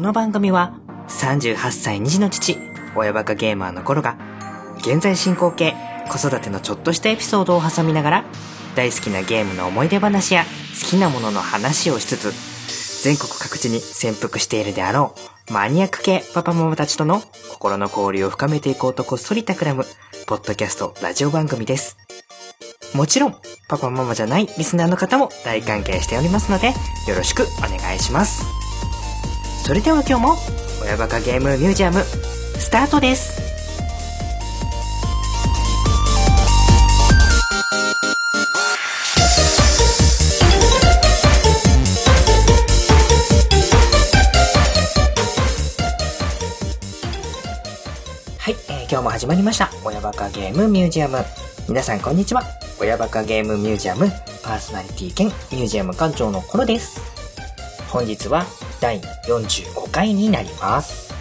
この番組は38歳2児の父、親バカゲーマーの頃が現在進行形、子育てのちょっとしたエピソードを挟みながら大好きなゲームの思い出話や好きなものの話をしつつ全国各地に潜伏しているであろうマニアック系パパママたちとの心の交流を深めていこうとこっそり企むポッドキャストラジオ番組です。もちろん、パパママじゃないリスナーの方も大歓迎しておりますので、よろしくお願いします。それでは今日も、親バカゲームミュージアム、スタートです。はい、えー今日も始まりました。親バカゲームミュージアム。皆さんこんにちは。親バカゲームミュージアムパーソナリティ兼ミュージアム館長のコロです。本日は第45回になります。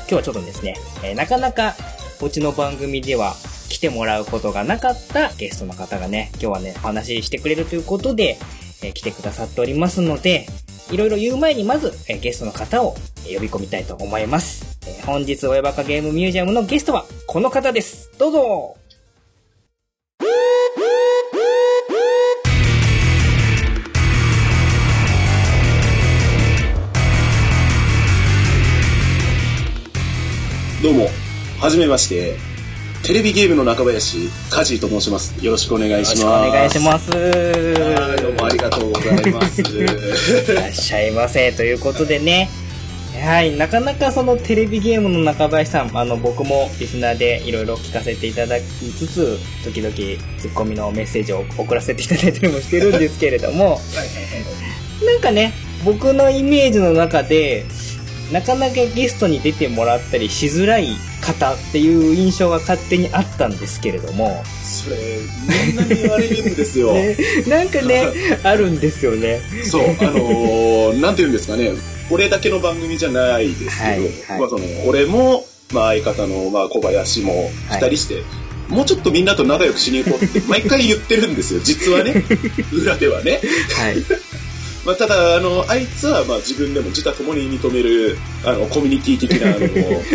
今日はちょっとですね、えーなかなかうちの番組では来てもらうことがなかったゲストの方がね、今日はね、お話ししてくれるということで、えー来てくださっておりますので、いろいろ言う前にまず、えーゲストの方を呼び込みたいと思います。え本日、親バカゲームミュージアムのゲストはこの方です。どうぞどうも、はじめまして。テレビゲームの中林、カジーと申します。よろしくお願いします。よろしくお願いします。はいどうもありがとうございます。いらっしゃいませ。ということでね。はい。なかなかそのテレビゲームの中林さん、あの、僕もリスナーでいろいろ聞かせていただきつつ、時々ツッコミのメッセージを送らせていただいたりもしてるんですけれども、なんかね、僕のイメージの中で、なかなかゲストに出てもらったりしづらい方っていう印象が勝手にあったんですけれども、それ、みんなに言われるんですよ。ね、なんかね、あるんですよね。そう、あのー、なんて言うんですかね。俺だけの番組じゃないですけど、はいはいまあその、俺も、まあ相方の、まあ小林も二人して、もうちょっとみんなと仲良くしに行こうって毎回言ってるんですよ、実はね。裏ではね。はい。まあ、ただ、あの、あいつは、まあ、自分でも自他ともに認める、あの、コミュニティ的な、あの、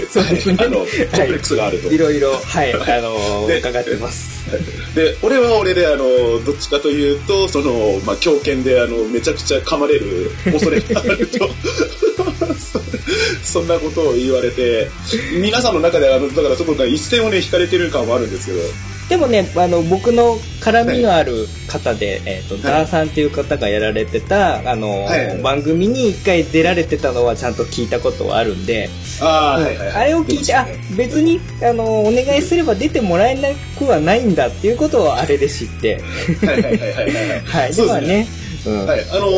そうですねはいあの、コンプレックスがあると。いろいろ、はい、あので伺ってます。で、俺は俺で、あの、どっちかというと、その、まあ、狂犬で、あの、めちゃくちゃ噛まれる恐れがあると。そ そんなことを言われて、皆さんの中で、あの、だからそこが一線をね、引かれてる感はあるんですけど、でもね、あの、僕の絡みのある方で、えっ、と、はいダーさんっていう方がやられてた、あの、はい番組に一回出られてたのはちゃんと聞いたことはあるんで、ああ、はいはいはい。あれを聞いて、あ、別に、あの、お願いすれば出てもらえなくはないんだっていうことをあれで知って、はいはいはいはいはい。はい、そうですね。ね、うん。はい、あの、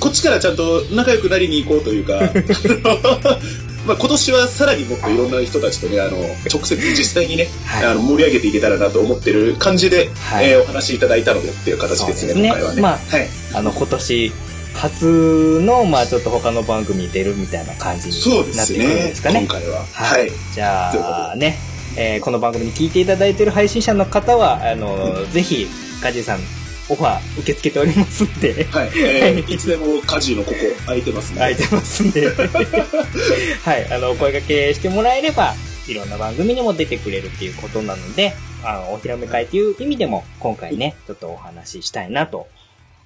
こっちからちゃんと仲良くなりに行こうというか、まあ今年はさらにもっといろんな人たちとね、あの、直接実際にね、はいあの盛り上げていけたらなと思ってる感じで、はいえーお話しいただいたのでっていう形ですね、すね今回はね。まあはい。あの、今年、初の、まあちょっと他の番組に出るみたいな感じになってくるんでねすかね。今回は。はい。はい。じゃあね、えーこの番組に聞いていただいている配信者の方は、あの、ぜひ、カジさん、オファー受け付けておりますんで、はい。えーいつでも家事のここ空いてますね。空いてますんで、はい、あの、お声掛けしてもらえれば、いろんな番組にも出てくれるっていうことなので、あの、お披露目会という意味でも、今回ね、ちょっとお話ししたいなと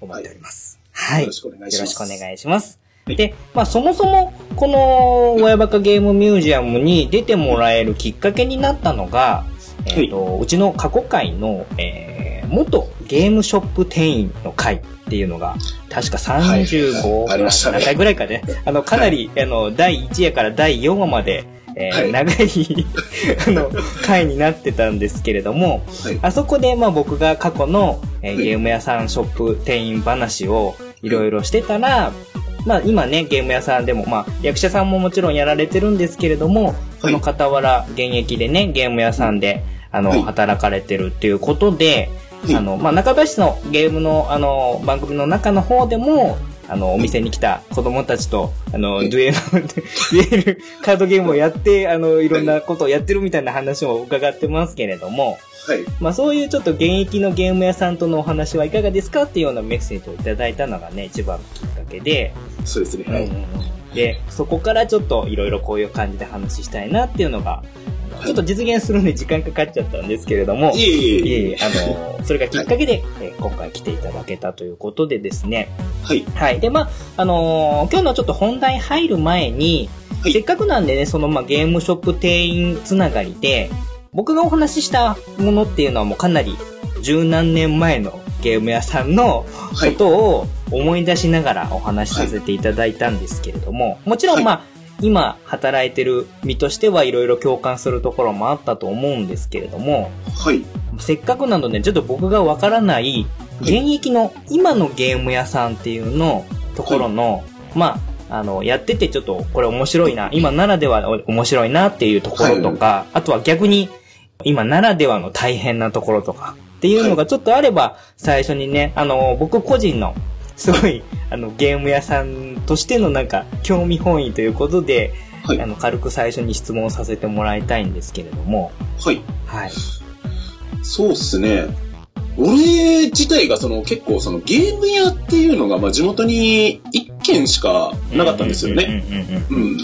思っております。はい。よろしくお願いします。よろしくお願いします。はいで、まあそもそも、この、親バカゲームミュージアムに出てもらえるきっかけになったのが、えっ、と、うちの過去回の、えー、元ゲームショップ店員の会っていうのが、確かはいはい35、ありましたね。7回ぐらいかね。あの、かなり、あの、第1夜から第4話まで、えーはい。長い、あの、回になってたんですけれども、はい。あそこで、まあ僕が過去の、えーはい。ゲーム屋さんショップ店員話をいろいろしてたら、まあ今ね、ゲーム屋さんでも、まあ役者さんももちろんやられてるんですけれども、その傍ら現役でね、ゲーム屋さんで、あの、はい働かれてるっていうことで、はいあの、まあ中林のゲームの、あの、番組の中の方でも、あの、お店に来た子供たちと、あの、はいデュエル、デュエルカードゲームをやって、あの、いろんなことをやってるみたいな話を伺ってますけれども、はい。まあそういうちょっと現役のゲーム屋さんとのお話はいかがですかっていうようなメッセージをいただいたのがね、一番のきっかけで、そうですね。はい。で、そこからちょっといろいろこういう感じで話したいなっていうのが、ちょっと実現するのに時間かかっちゃったんですけれども、いえいえいえ。あの、それがきっかけで、えー今回来ていただけたということでですね。はい。はい。で、まあ、あのー今日のちょっと本題入る前に、はいせっかくなんでね、その、まあ、ゲームショップ店員つながりで、僕がお話ししたものっていうのはもうかなり十何年前のゲーム屋さんのはい。ことを思い出しながらお話しさせていただいたんですけれども、もちろんまあ、今働いてる身としてはいろいろ共感するところもあったと思うんですけれども、はい。せっかくなのでちょっと僕がわからない現役の今のゲーム屋さんっていうのところの、まあ、あの、やっててちょっとこれ面白いな、今ならではお面白いなっていうところとか、あとは逆に今ならではの大変なところとかっていうのがちょっとあれば、最初にね、あの、僕個人のすごい、あの、ゲーム屋さんとしてのなんか興味本位ということで、はいあの、軽く最初に質問させてもらいたいんですけれども、はい。はい。そうっすね。俺自体がその結構そのゲーム屋っていうのがまあ地元に一軒しかなかったんですよね。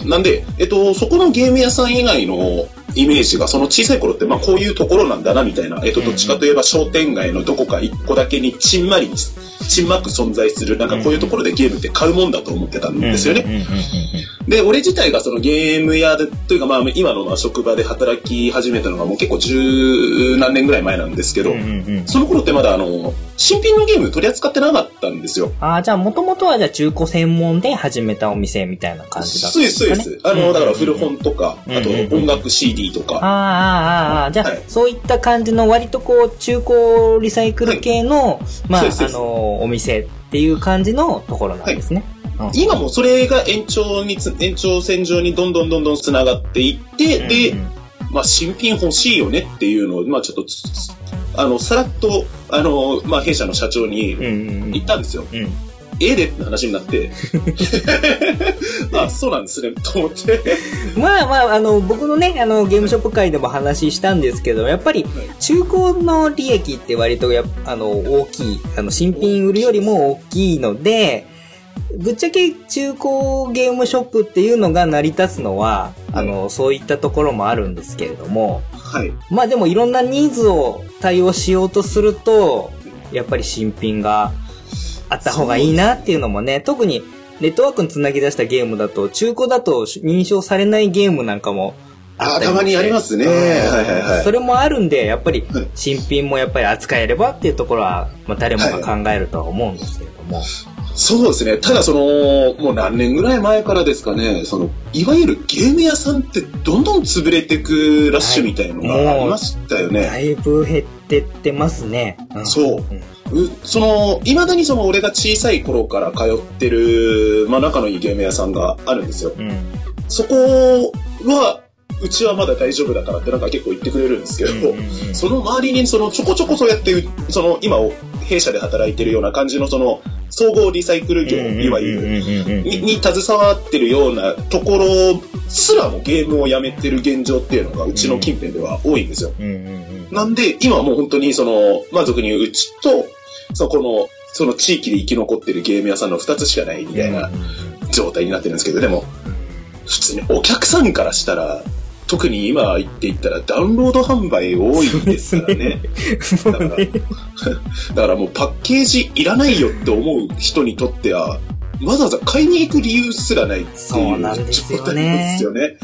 なんで、えっと、そこのゲーム屋さん以外のイメージがその小さい頃ってまあこういうところなんだなみたいな、えっと、どっちかといえば商店街のどこか一個だけにちんまり、ちんまく存在するなんかこういうところでゲームって買うもんだと思ってたんですよね。で、俺自体がそのゲーム屋で、というかまあ今のまあ職場で働き始めたのがもう結構十何年ぐらい前なんですけど、その頃ってまだあの、新品のゲーム取り扱ってなかったんですよ。ああ、じゃあ、もともとはじゃあ中古専門で始めたお店みたいな感じだったそうです、んですかね。そうです。あの、だから古本とか、うん。あと音楽 CD とか、ああ、ああ、ああ、じゃあ、はい。そういった感じの割とこう、中古リサイクル系の、まあ、そうですそうです。あの、お店っていう感じのところなんですね。うん。今もそれが延長につ、延長線上にどんどんどんどん繋がっていって、で、うんうん。まあ新品欲しいよねっていうのを、まあちょっとあの、さらっと、あの、まあ弊社の社長にうんうん言ったんですよ。うん。うんええでって話になって、あ、そうなんですね、と思って。まあまあ、あの、僕のね、あの、ゲームショップ会でも話したんですけど、やっぱり、中古の利益って割とや、あの、大きい、あの、新品売るよりも大きいので、ぶっちゃけ中古ゲームショップっていうのが成り立つのは、あの、そういったところもあるんですけれども、はい。まあでもいろんなニーズを対応しようとすると、やっぱり新品があった方がいいなっていうのもね、特にネットワークにつなぎ出したゲームだと、中古だと認証されないゲームなんかもあたまにありますね。うんはいはいはい。それもあるんで、やっぱりはい新品もやっぱり扱えればっていうところは、まあ誰もが考えるとは思うんですけれども。そうですね。ただその、もう何年ぐらい前からですかね、その、いわゆるゲーム屋さんってどんどん潰れてくラッシュみたいのがありましたよね。だいぶ減ってってますね。んそうんうその、未だにその俺が小さい頃から通ってる、まあ仲のいいゲーム屋さんがあるんですよ。うん。そこは、うちはまだ大丈夫だからってなんか結構言ってくれるんですけど、うんうんうんその周りにそのちょこちょこそうやって、その今を弊社で働いてるような感じのその総合リサイクル業、いわゆる、るにに携わってるようなところすらもゲームをやめてる現状っていうのがうちの近辺では多いんですよ。うんうんうんなんで、今はもう本当にその、まあ俗にうちと、そこの、その地域で生き残ってるゲーム屋さんの2つしかないみたいな状態になってるんですけど、でも、普通にお客さんからしたら、特に今言っていったらダウンロード販売多いですからね。だからね。だからもうパッケージいらないよって思う人にとっては、わざわざ買いに行く理由すらないっていうそうなんですよね状態なんですよね。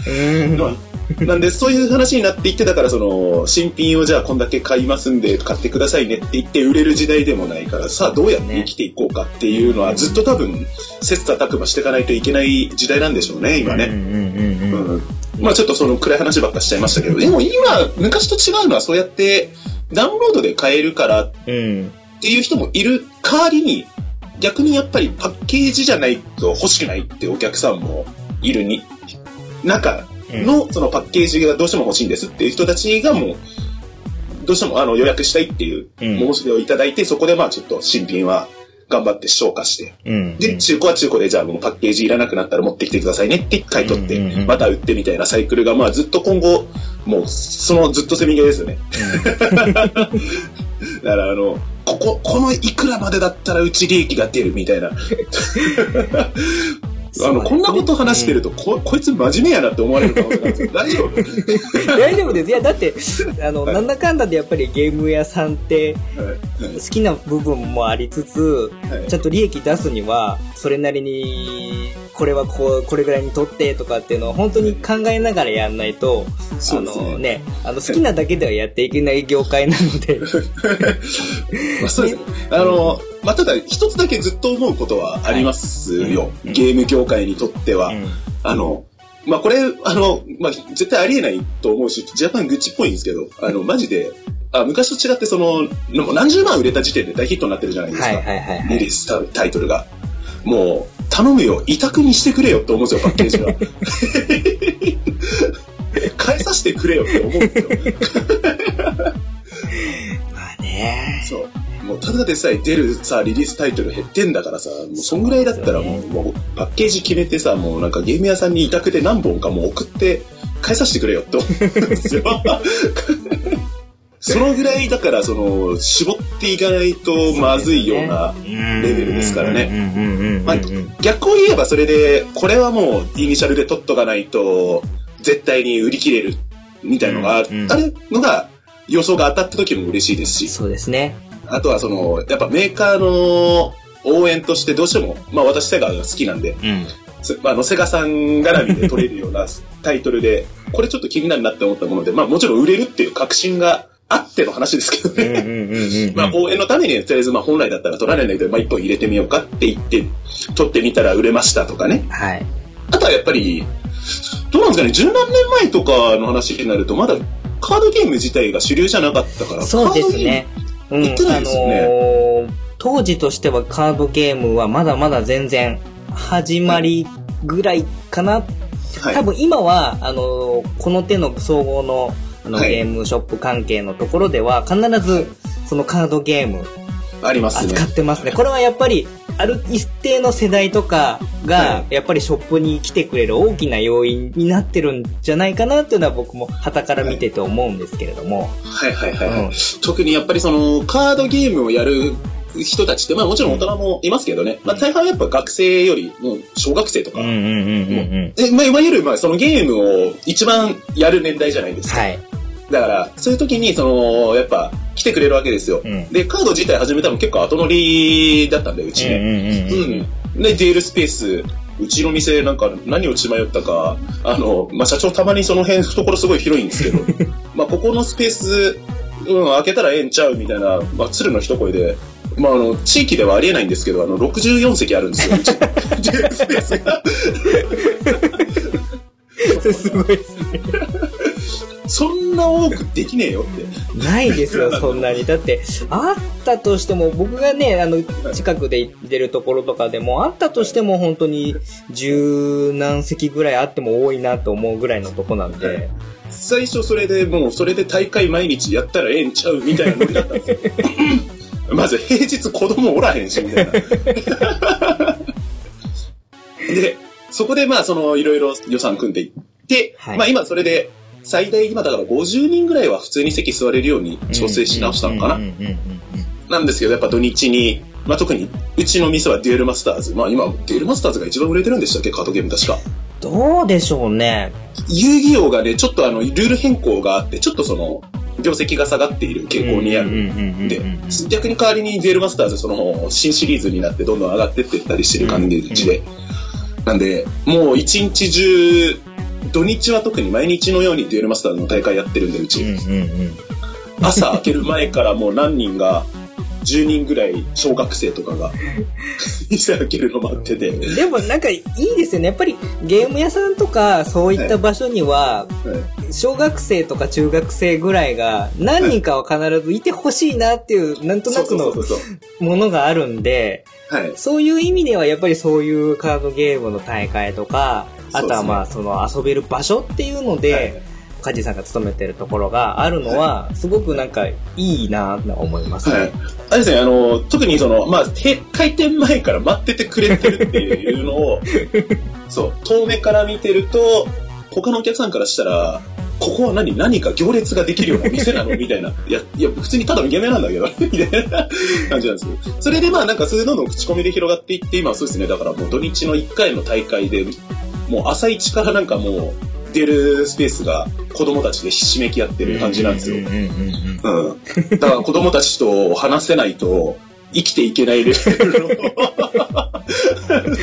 なんで、そういう話になっていって、だからその、新品をじゃあこんだけ買いますんで買ってくださいねって言って売れる時代でもないから、さあどうやって生きていこうかっていうのはずっと多分、切磋琢磨していかないといけない時代なんでしょうね、今ね。うんうんうんうんうんまあちょっとその暗い話ばっかしちゃいましたけど、でも今、昔と違うのはそうやってダウンロードで買えるからっうん。ていう人もいる代わりに、逆にやっぱりパッケージじゃないと欲しくないってお客さんもいるに、中のそのパッケージがどうしても欲しいんですっていう人たちがもう、どうしてもあの予約したいっていううん申し出をいただいて、そこでまあちょっと新品は頑張って消化して、うん。で、中古は中古でじゃあもうパッケージいらなくなったら持ってきてくださいねって買い取ってまた売ってみたいなサイクルがまあずっと今後、もうそのずっとセミゲーですよね。だからあの、ここ、このいくらまでだったらうち利益が出るみたいな。あの、こんなこと話してると、こ、こいつ真面目やなって思われる可能性があるんですよ。大丈夫？大丈夫です。いや、だって、あの、なんだかんだでやっぱりゲーム屋さんって、好きな部分もありつつ、はい。ちゃんと利益出すには、それなりに、これはこう、これぐらいに取ってとかっていうのを本当に考えながらやんないと、あのね、あの、好きなだけではやっていけない業界なので、まあ、そうです。ね。あの、まあ、ただ、一つだけずっと思うことはありますよ。うん。ゲーム業界にとっては。うんあの、まあ、これ、あの、まあ、絶対ありえないと思うし、ジャパン愚痴っぽいんですけど、あの、マジで、あ昔と違って、その、何十万売れた時点で大ヒットになってるじゃないですか。はいはいはいはい。リリースタイトルが。もう、頼むよ、委託にしてくれよって思うんですよ、パッケージは。返させてくれよって思うんですよ。まあね。そう。もうただでさえ出るさ、リリースタイトル減ってんだからさ、もうそんぐらいだったらもう、もうパッケージ決めてさ、もうなんかゲーム屋さんに委託で何本かもう送って返させてくれよって思うんですよ。そのぐらいだから、その、絞っていかないとまずいようなレベルですからね。まあ、逆を言えばそれで、これはもうイニシャルで取っとかないと、絶対に売り切れる、みたいのがあるのが、予想が当たった時も嬉しいですし、そうですね。あとはその、やっぱメーカーの応援としてどうしても、まあ私セガが好きなんで、うん。せあの、セガさん絡みで取れるようなタイトルで、これちょっと気になるなって思ったもので、まあもちろん売れるっていう確信があっての話ですけどね。まあ、応援のために、とりあえず、まあ、本来だったら取られないけど、まあ、一本入れてみようかって言って、取ってみたら売れましたとかね。はい。あとはやっぱり、どうなんですかね、十何年前とかの話になると、まだカードゲーム自体が主流じゃなかったから、そうですね。うん。言ってないですよねあのー当時としてはカードゲームはまだまだ全然始まりぐらいかな。はい。多分今は、あのーこの手の総合のあの、はいゲームショップ関係のところでは必ずそのカードゲームありますね。扱ってますね。これはやっぱり、ある一定の世代とかがは、やっぱりショップに来てくれる大きな要因になってるんじゃないかなっていうのは僕も旗から見てて思うんですけれども。はいはいはい、はいうん特にやっぱりその、カードゲームをやる人たちって、まあもちろん大人もいますけどね。まあ大半はやっぱ学生より、もう小学生とか。うんうんうんうんうん。でまあ、いわゆる、まあ、そのゲームを一番やる年代じゃないですか。はい。だから、そういう時に、その、やっぱ、来てくれるわけですよ。うんで、カード自体始めたの結構後乗りだったんで、うちね。うんうんうんうん。で、デールスペース、うちの店なんか何を血迷ったか、あの、まあ、社長たまにその辺懐すごい広いんですけど、まあ、ここのスペース、うん、開けたらええんちゃうみたいな、まあ、鶴の一声で、まあ、あの、地域ではありえないんですけど、あの、64席あるんですよ、うち。デールスペースが。うん。すごいですね。そんな多くできねえよって。ないですよ、そんなに。だって、あったとしても、僕がね、あの、近くで行ってるところとかでも、あったとしても本当に十何席ぐらいあっても多いなと思うぐらいのとこなんで。最初それでもうそれで大会毎日やったらええんちゃうみたいなノリだったんですよ。まず平日子供おらへんしみたいな。で、そこでまあそのいろいろ予算組んでいって、はいまあ今それで最大今だから50人ぐらいは普通に席座れるように調整し直したのかな。なんですけどやっぱ土日に、まあ特にうちの店はデュエルマスターズ。まあ今デュエルマスターズが一番売れてるんでしたっけ？カードゲーム確か。どうでしょうね。遊戯王がね、ちょっとあの、ルール変更があって、ちょっとその、業績が下がっている傾向にある。んで、逆に代わりにデュエルマスターズ、その、新シリーズになってどんどん上がってってったりしてる感じで。なんで、もう一日中、土日は特に毎日のようにデュエルマスターズの大会やってるんで、うち。うんうんうん朝開ける前からもう何人が、10人ぐらい小学生とかが、店開けるの待ってて。でもなんかいいですよね。やっぱりゲーム屋さんとかそういった場所には、はい小学生とか中学生ぐらいが何人かは必ずいてほしいなっていう、なんとなくの。ものがあるんで、はい。そういう意味ではやっぱりそういうカードゲームの大会とか、あとはまあその遊べる場所っていうのはいで、カジさんが勤めてるところがあるのは、すごくなんかいいなと思いますね。はい。あれですね、あの、特にその、まあ、へ開店前から待っててくれてるっていうのを、そう、遠目から見てると、他のお客さんからしたら、ここは何何か行列ができるような店なの？みたいな。いや、いや、普通にただのイケメンなんだけど、みたいな感じなんですよ。それでまあなんかそれどんどん口コミで広がっていって、今そうですね、だからもう土日の1回の大会で、もう朝一からなんかもう、出るスペースが子供たちでひしめき合ってる感じなんですよ。うん。だから子供たちと話せないと生きていけないレベルの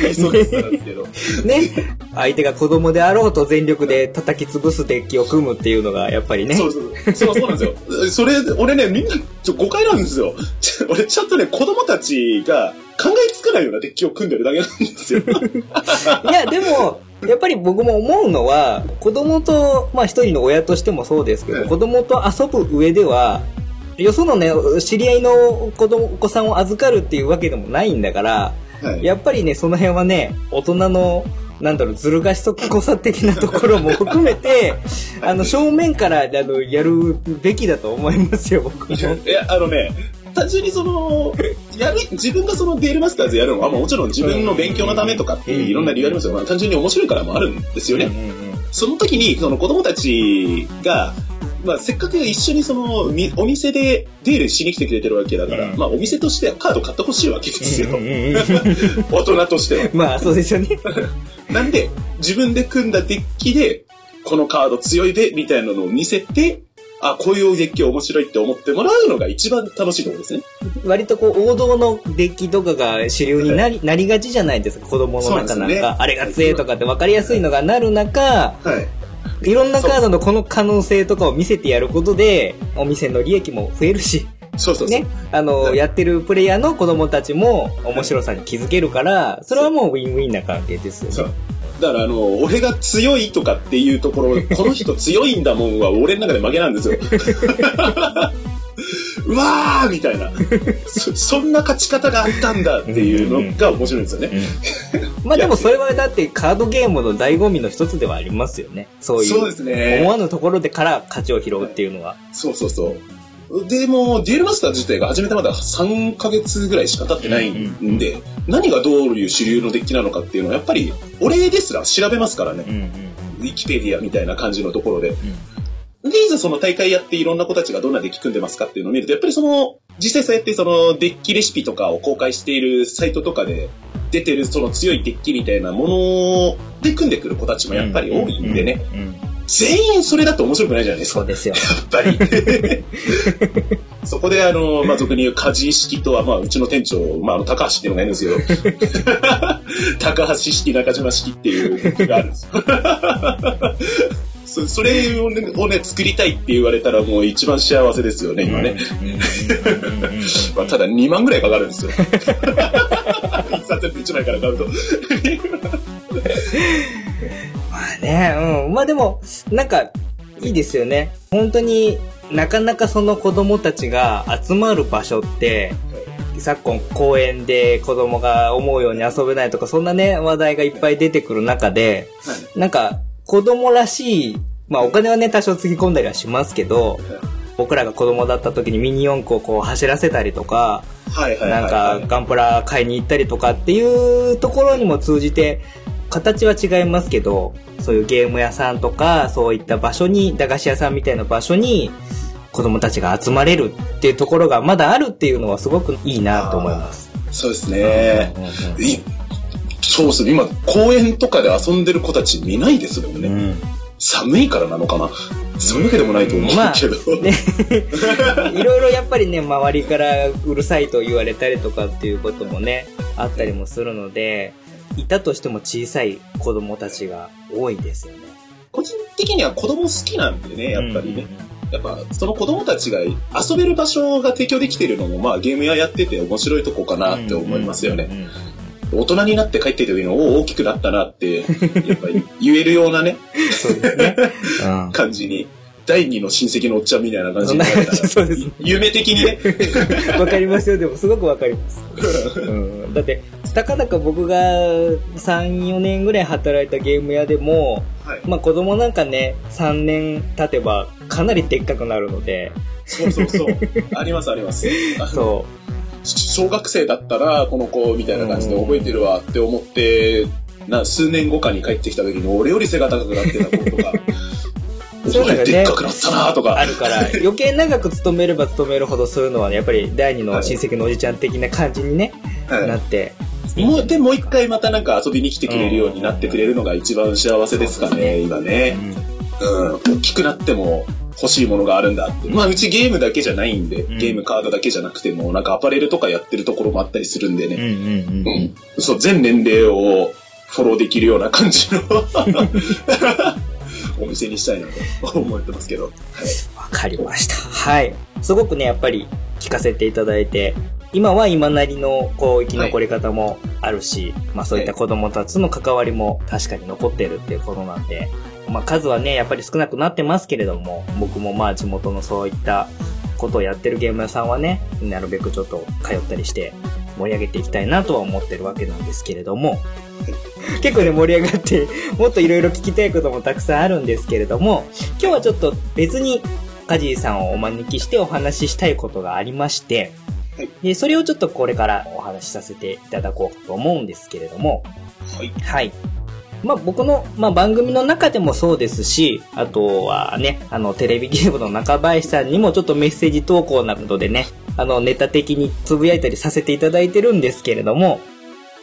リソースなんですけど。ね。相手が子供であろうと全力で叩き潰すデッキを組むっていうのが、やっぱりね。そうそう。そうそうなんですよ。それ、俺ね、みんな、ちょ、誤解なんですよ。俺、ちゃんとね、子供たちが考えつかないようなデッキを組んでるだけなんですよ。いや、でも、やっぱり僕も思うのは、子供と、まあ一人の親としてもそうですけど、うん子供と遊ぶ上では、よそのね、知り合いの子供、お子さんを預かるっていうわけでもないんだから、はい。やっぱりね、その辺はね、大人の、なんだろう、ずる賢さ的なところも含めて、あの、正面から、あの、やるべきだと思いますよ、僕も。いや、あのね、単純にその、やる、自分がそのデールマスターズやるのは、まあもちろん自分の勉強のためとかっていういろんな理由ありますよ。まあ単純に面白いからもあるんですよね。その時に、その子供たちが、まあ、せっかく一緒にその、みお店でデールしに来てくれてるわけだから、うんまあ、お店としてはカード買ってほしいわけですよ。うんうんうん 大人としては。まあ、そうですよね。なんで、自分で組んだデッキで、このカード強いで、みたいなのを見せて、あ、こういうデッキ面白いって思ってもらうのが一番楽しいところですね。割とこう、王道のデッキとかが主流になり、なりがちじゃないですか、子供の中なんか。そうですねあれが強いとかって分かりやすいのがなる中、はい。いろんなカードのこの可能性とかを見せてやることで、お店の利益も増えるし、そうそう。ね、あの、はいやってるプレイヤーの子供たちも面白さに気づけるから、それはもうウィンウィンな関係ですよね。。だからあの、俺が強いとかっていうところ、この人強いんだもんは俺の中で負けなんですよ。うわーみたいな そ。そんな勝ち方があったんだっていうのが面白いんですよね。まあでもそれはだってカードゲームの醍醐味の一つではありますよね。そういう。そうですね思わぬところでから勝ちを拾うっていうのは。そうそうそう。でも、デュエルマスター自体が始めてまだ3ヶ月ぐらいしか経ってないんで、何がどういう主流のデッキなのかっていうのは、やっぱり、俺ですら調べますからね。うんうんウィキペディアみたいな感じのところで。で、いざその大会やっていろんな子たちがどんなデッキ組んでますかっていうのを見ると、やっぱりその、実際そうやってそのデッキレシピとかを公開しているサイトとかで出てるその強いデッキみたいなもので組んでくる子たちもやっぱり多いんでね。全員それだと面白くないじゃないですか。そうですよ。やっぱり。そこで、あの、まあ、俗に言う家事式とは、まあ、うちの店長、まあ、あの、高橋っていうのがいるんですけど、高橋式、中島式っていうのがあるんですよ。そそれをねをね、作りたいって言われたらもう一番幸せですよね、今ね。まあ、ただ2万ぐらいかかるんですよ。一冊1枚から買うと。まあね、うん。まあでも、なんか、いいですよね。本当になかなかその子供たちが集まる場所って、昨今公園で子供が思うように遊べないとか、そんなね、話題がいっぱい出てくる中で、なんか、子供らしい、まあお金はね、多少つぎ込んだりはしますけど、僕らが子供だった時にミニ四駆をこう走らせたりとか、はいはいはいはい。なんかガンプラ買いに行ったりとかっていうところにも通じて、形は違いますけど、そういうゲーム屋さんとか、そういった場所に、駄菓子屋さんみたいな場所に、子供たちが集まれるっていうところがまだあるっていうのはすごくいいなと思います。そうですね。そうですね。今、公園とかで遊んでる子たち見ないですもんね。うん寒いからなのかな？そういうわけでもないと思うまあけど。ね いろいろやっぱりね、周りからうるさいと言われたりとかっていうこともね、あったりもするので、いたとしても小さい子供たちが多いですよね。個人的には子供好きなんでね、やっぱりね。やっぱ、その子供たちが遊べる場所が提供できてるのも、まあゲーム屋やってて面白いとこかなって思いますよね。大人になって帰ってきた時に、おお、大きくなったなって、やっぱり言えるようなね、そうですね。うん。感じに、第二の親戚のおっちゃんみたいな感じになれたら、そうです。夢的にね、わかりますよ。でもすごくわかります。うん。だって、たかだか僕が3、4年ぐらい働いたゲーム屋でも、はい。まあ子供なんかね、3年経てばかなりでっかくなるので、そうそうそう。ありますあります。そ小学生だったら、この子みたいな感じで覚えてるわって思って、な数年後かに帰ってきた時に、俺より背が高くなってた子とか、そうでっかくなったなとか。あるから、余計長く勤めれば勤めるほどそういうのはね、やっぱり第二の親戚のおじちゃん的な感じにね、はいなって。もう、で、もう一回またなんか遊びに来てくれるようになってくれるのが一番幸せですかね、今ね。うん。大きくなっても欲しいものがあるんだって。まあ、うちゲームだけじゃないんで、んゲームカードだけじゃなくても、なんかアパレルとかやってるところもあったりするんでうんうんね。うんうん。うん。そう、全年齢をフォローできるような感じの お店にしたいなと 思ってますけど。はい。わかりました。はい。すごくね、やっぱり聞かせていただいて、今は今なりのこう生き残り方もあるし、まあそういった子供たちの関わりも確かに残ってるっていうことなんで、まあ数はね、やっぱり少なくなってますけれども、僕もまあ地元のそういったことをやってるゲーム屋さんはね、なるべくちょっと通ったりして盛り上げていきたいなとは思ってるわけなんですけれども、結構ね、盛り上がって、もっといろいろ聞きたいこともたくさんあるんですけれども、今日はちょっと別に、カジーさんをお招きしてお話ししたいことがありまして、はいで、それをちょっとこれからお話しさせていただこうかと思うんですけれども、はい。はい。まあ僕の、まあ、番組の中でもそうですし、あとはね、あの、テレビゲームの中林さんにもちょっとメッセージ投稿などでね、あの、ネタ的につぶやいたりさせていただいてるんですけれども、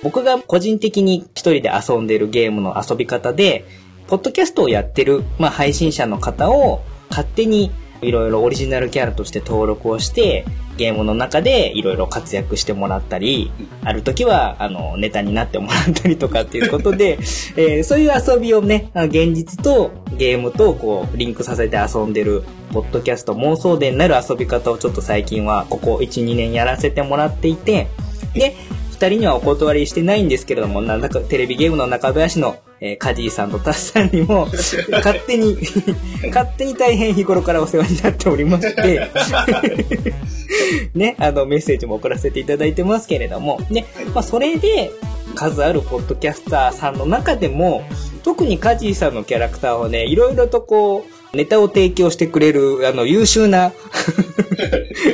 僕が個人的に一人で遊んでるゲームの遊び方で、ポッドキャストをやってる、まあ、配信者の方を勝手にいろいろオリジナルキャラとして登録をして、ゲームの中でいろいろ活躍してもらったり、ある時は、あの、ネタになってもらったりとかっていうことで、えーそういう遊びをね、現実とゲームとこう、リンクさせて遊んでる、ポッドキャスト妄想伝なる遊び方をちょっと最近は、ここ1、2年やらせてもらっていて、で、二人にはお断りしてないんですけれども、なんだかテレビゲームの中林の、えーカジーさんとタスさんにも、勝手に、勝手に大変日頃からお世話になっておりまして、ね、あの、メッセージも送らせていただいてますけれども、ね、まあ、それで、数あるポッドキャスターさんの中でも、特にカジーさんのキャラクターはね、いろいろとこう、ネタを提供してくれる、あの、優秀な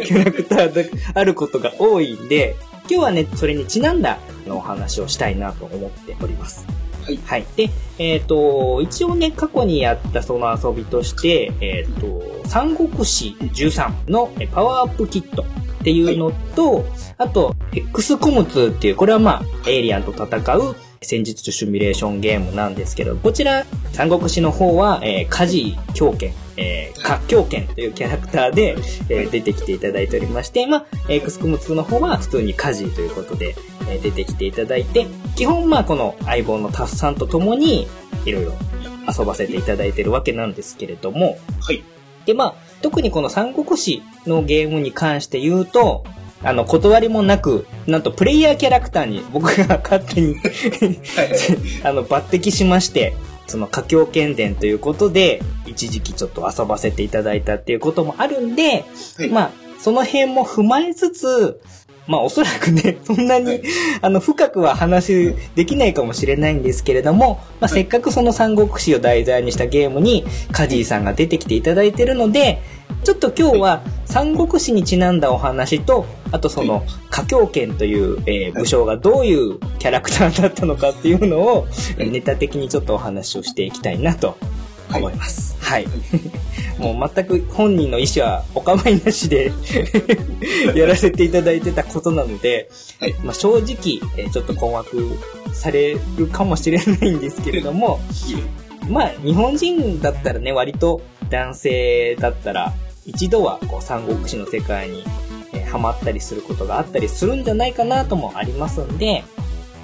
キャラクターであることが多いんで、今日はね、それにちなんだお話をしたいなと思っております。はいはい。で、えっ、と、一応ね、過去にやったその遊びとして、えっ、と、三国志13のえパワーアップキットっていうのと、あと、X コムツっていう、これはまあ、エイリアンと戦う戦術シミュレーションゲームなんですけど、こちら、三国志の方は、えー、カジー狂犬、えー、活狂犬というキャラクターで、えー出てきていただいておりまして、まあ、X コム2の方は普通にカジーということで、えー出てきていただいて、基本まあこの相棒のタスさんと共に、いろいろ遊ばせていただいてるわけなんですけれども、はい。で、まあ、特にこの三国志のゲームに関して言うと、あの、断りもなく、なんとプレイヤーキャラクターに僕が 勝手に。あの、抜擢しまして、その、佳境剣伝ということで、一時期ちょっと遊ばせていただいたっていうこともあるんで、はいまあ、その辺も踏まえつつ、まあおそらくね、そんなに、はい。あの、深くは話できないかもしれないんですけれども、まあ、せっかくその三国志を題材にしたゲームに、カジーさんが出てきていただいてるので、ちょっと今日は三国志にちなんだお話と、あとその、佳境剣という、えー武将がどういうキャラクターだったのかっていうのを、えーネタ的にちょっとお話をしていきたいなと思います。はい。もう全く本人の意思はお構いなしで やらせていただいてたことなので、はいまあ、正直、えーちょっと困惑されるかもしれないんですけれども、まあ、日本人だったらね、割と男性だったら、一度はこう三国志の世界に、えーハマったりすることがあったりするんじゃないかなともありますんで、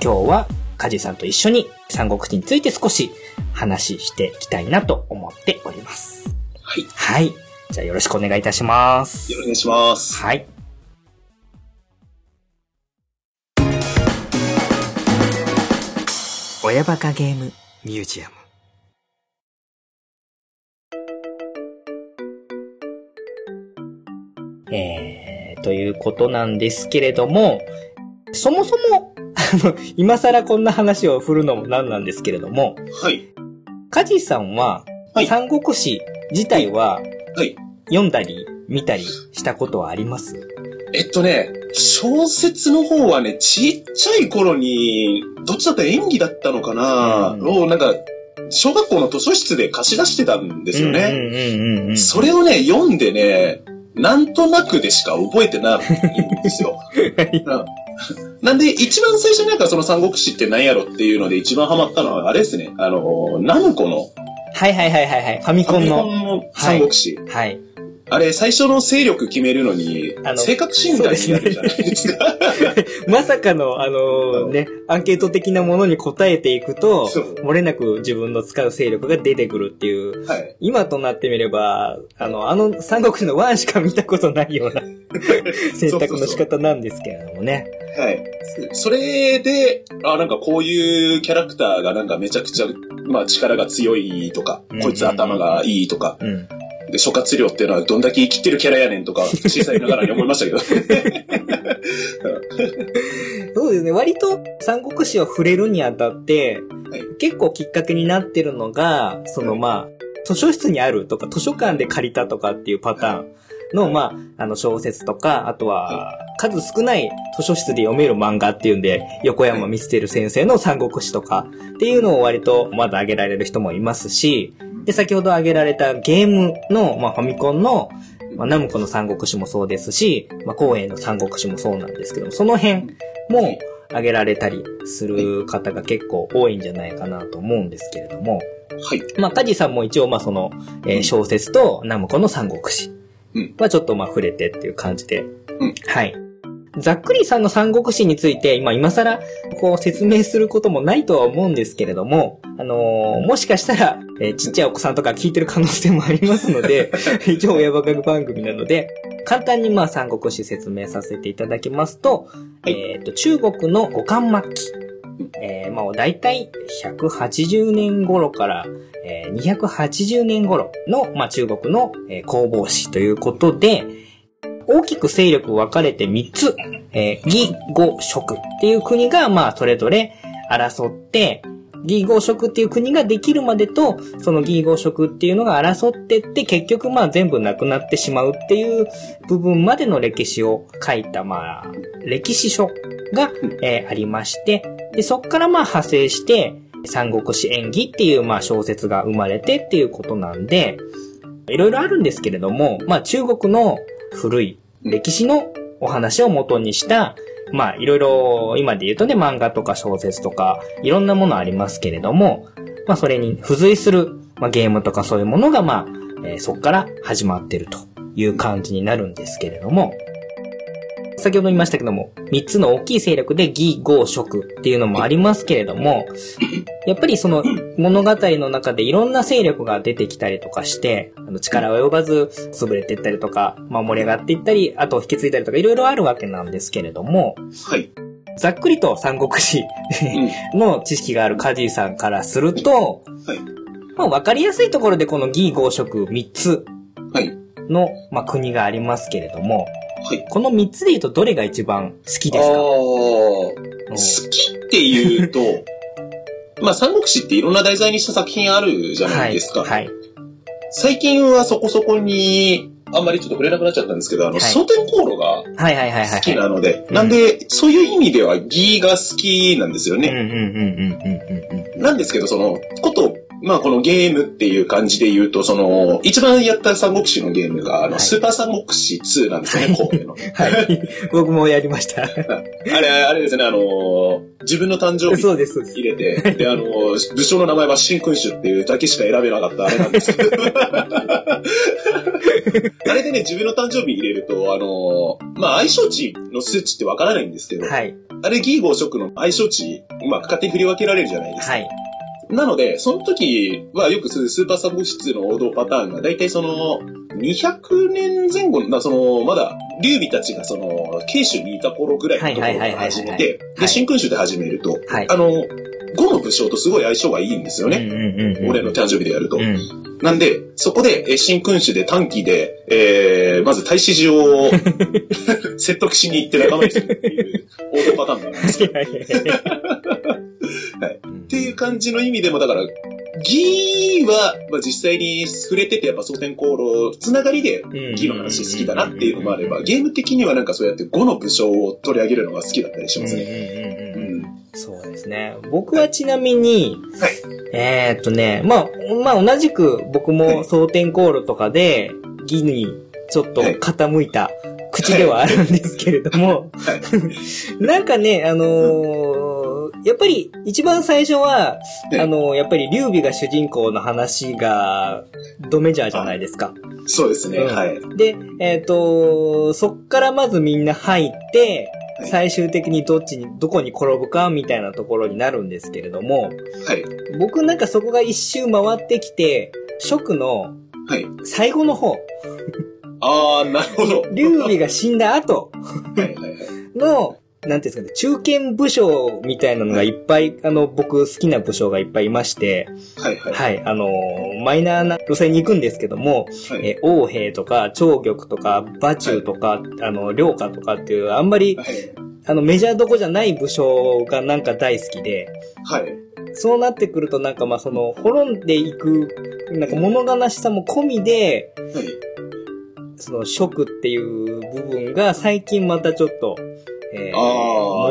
今日は梶さんと一緒に三国志について少し話していきたいなと思っております。はい。よはい。じゃあよろしくお願いいたします。ろしくお願いします。はい。親バカゲームミュージアム。えー、ということなんですけれども、そもそも、あの、今更こんな話を振るのもなんなんですけれども、はい。カジさんは、はい三国志自体ははい。読んだり見たりしたことはあります？えっとね、小説の方はね、ちっちゃい頃に、どっちだったら演技だったのかな、うんをなんか、小学校の図書室で貸し出してたんですよね。それをね、読んでね、なんとなくでしか覚えてないんですよ。ななんで、一番最初になんかその三国志って何やろっていうので一番ハマったのは、あれですね、あの、ナムコのはいはいはいはいはい。ファミコンファミコの。ンの三国志。はい。あれ、最初の勢力決めるのにあ、の性格診断になるじゃないですか。まさかの、あのね、アンケート的なものに答えていくと漏れなく自分の使う勢力が出てくるっていう、はい。今となってみれば、あの、あの三国志のワンしか見たことないような 選択の仕方なんですけれどもね。はい。それで、あ、なんかこういうキャラクターがなんかめちゃくちゃ、まあ力が強いとかうん、こいつ頭がいいとか、うん。で、諸葛亮っていうのはどんだけ生きてるキャラやねんとか、小さいながらに思いましたけど。そうですね。割と三国志を触れるにあたって、はい。結構きっかけになってるのが、そのまあ、図書室にあるとか図書館で借りたとかっていうパターンの、まあ、あの小説とか、あとは数少ない図書室で読める漫画っていうんで、横山光輝先生の三国志とかっていうのを割とまだ挙げられる人もいますし、で、先ほど挙げられたゲームの、まあ、ファミコンの、まあ、ナムコの三国志もそうですし、まあ、光栄の三国志もそうなんですけど、その辺も挙げられたりする方が結構多いんじゃないかなと思うんですけれども、はい。まあ、カジさんも一応、まあ、その、えー小説とナムコの三国志うんはちょっと、まあ、触れてっていう感じで、うんはい。ざっくりさんの三国志について、今、今更、こう、説明することもないとは思うんですけれども、あのーもしかしたら、えーちっちゃいお子さんとか聞いてる可能性もありますので、一応親バカ番組なので、簡単にまあ三国志説明させていただきますと、はい。えっ、と、中国の五漢末期、えー、まあ、だいたい180年頃から、えー280年頃の、まあ、中国の、えー攻防史ということで、大きく勢力分かれて3つ、えー義、呉、蜀っていう国が、まあ、それぞれ争って、義呉蜀っていう国ができるまでと、その義呉蜀っていうのが争ってって、結局まあ全部なくなってしまうっていう部分までの歴史を書いた、まあ、歴史書が、えーありまして、で、そっからまあ派生して、三国志演義っていうまあ小説が生まれてっていうことなんで、いろいろあるんですけれども、まあ中国の古い歴史のお話を元にした、まあいろいろ今で言うとね漫画とか小説とかいろんなものありますけれども、まあそれに付随する、まあ、ゲームとかそういうものがまあ、えーそっから始まってるという感じになるんですけれども、先ほど言いましたけども、三つの大きい勢力で義、豪、蜀っていうのもありますけれども、やっぱりその物語の中でいろんな勢力が出てきたりとかして、あの力及ばず潰れていったりとか、まあ盛り上がっていったり、あと引き継いだりとかいろいろあるわけなんですけれども、はい。ざっくりと三国志うん。の知識があるカジーさんからすると、はい。まあわかりやすいところでこの義、豪、蜀三つはい。の、まあ、国がありますけれども、はい。この三つで言うとどれが一番好きあですか？好きっていうと、まあ三国志っていろんな題材にした作品あるじゃないですか。はい。はい。最近はそこそこに、あんまりちょっと触れなくなっちゃったんですけど、あの、はい蒼天航路が。好きなので、うんなんで、そういう意味では義が好きなんですよね。なんですけど、その、こと、まあこのゲームっていう感じで言うと、その、一番やった三国志のゲームが、あの、はいスーパー三国志2なんですよね、神戸の。はい。僕もやりました。あれ、あれですね、あの、自分の誕生日そうです。入れて、で、あの、武将の名前は新君主っていうだけしか選べなかったあれなんですけど。あれでね、自分の誕生日入れると、あの、まあ、相性値の数値ってわからないんですけど、はい。あれ、ギーゴーショックの相性値、まあ、勝手に振り分けられるじゃないですか。はい。なので、その時はよくするスーパーサブ室の王道パターンが、だいたいその、200年前後の、まあ、その、まだ、劉備たちがその、慶州にいた頃ぐらいのところから始めて、はいで、新君主で始めると、はい。あの、5の武将とすごい相性がいいんですよね。俺の誕生日でやると。うん。なんで、そこで、えー新君主で短期で、えー、まず大使寺を 説得しに行って仲間にするっていう王道パターンなんですよ。はいはいはい。っていう感じの意味でも、だから、義は、まあ、実際に触れてて、やっぱ蒼天航路、つながりで、義の話好きだなっていうのもあれば、ゲーム的にはなんかそうやって5の武将を取り上げるのが好きだったりしますね。うん。そうですね。僕はちなみに、はいえーっとね、まあ、まあ同じく僕も蒼天航路とかで、義にちょっと傾いた口ではあるんですけれども、はい。なんかね、あのーやっぱり一番最初は、ねあのーやっぱり劉備が主人公の話がドメジャーじゃないですか。そうですね。うんはい。で、えっ、と、そっからまずみんな入って、はい最終的にどっちに、どこに転ぶかみたいなところになるんですけれども、はい。僕なんかそこが一周回ってきて、初のはい。最後の方、あー、なるほど。劉備が死んだ後はいはいはい。の、なんていうんですかね、中堅武将みたいなのがいっぱい、あの、僕好きな武将がいっぱいいまして、はいはい。はい、あの、マイナーな路線に行くんですけども、はい。えー王兵とか、長玉とか、馬中とか、あの、良家とかっていう、あんまり、はい。あの、メジャーどこじゃない武将がなんか大好きで、はい。そうなってくるとなんかまあその、滅んでいく、なんか物悲しさも込みで、はい。その、食っていう部分が最近またちょっと、えー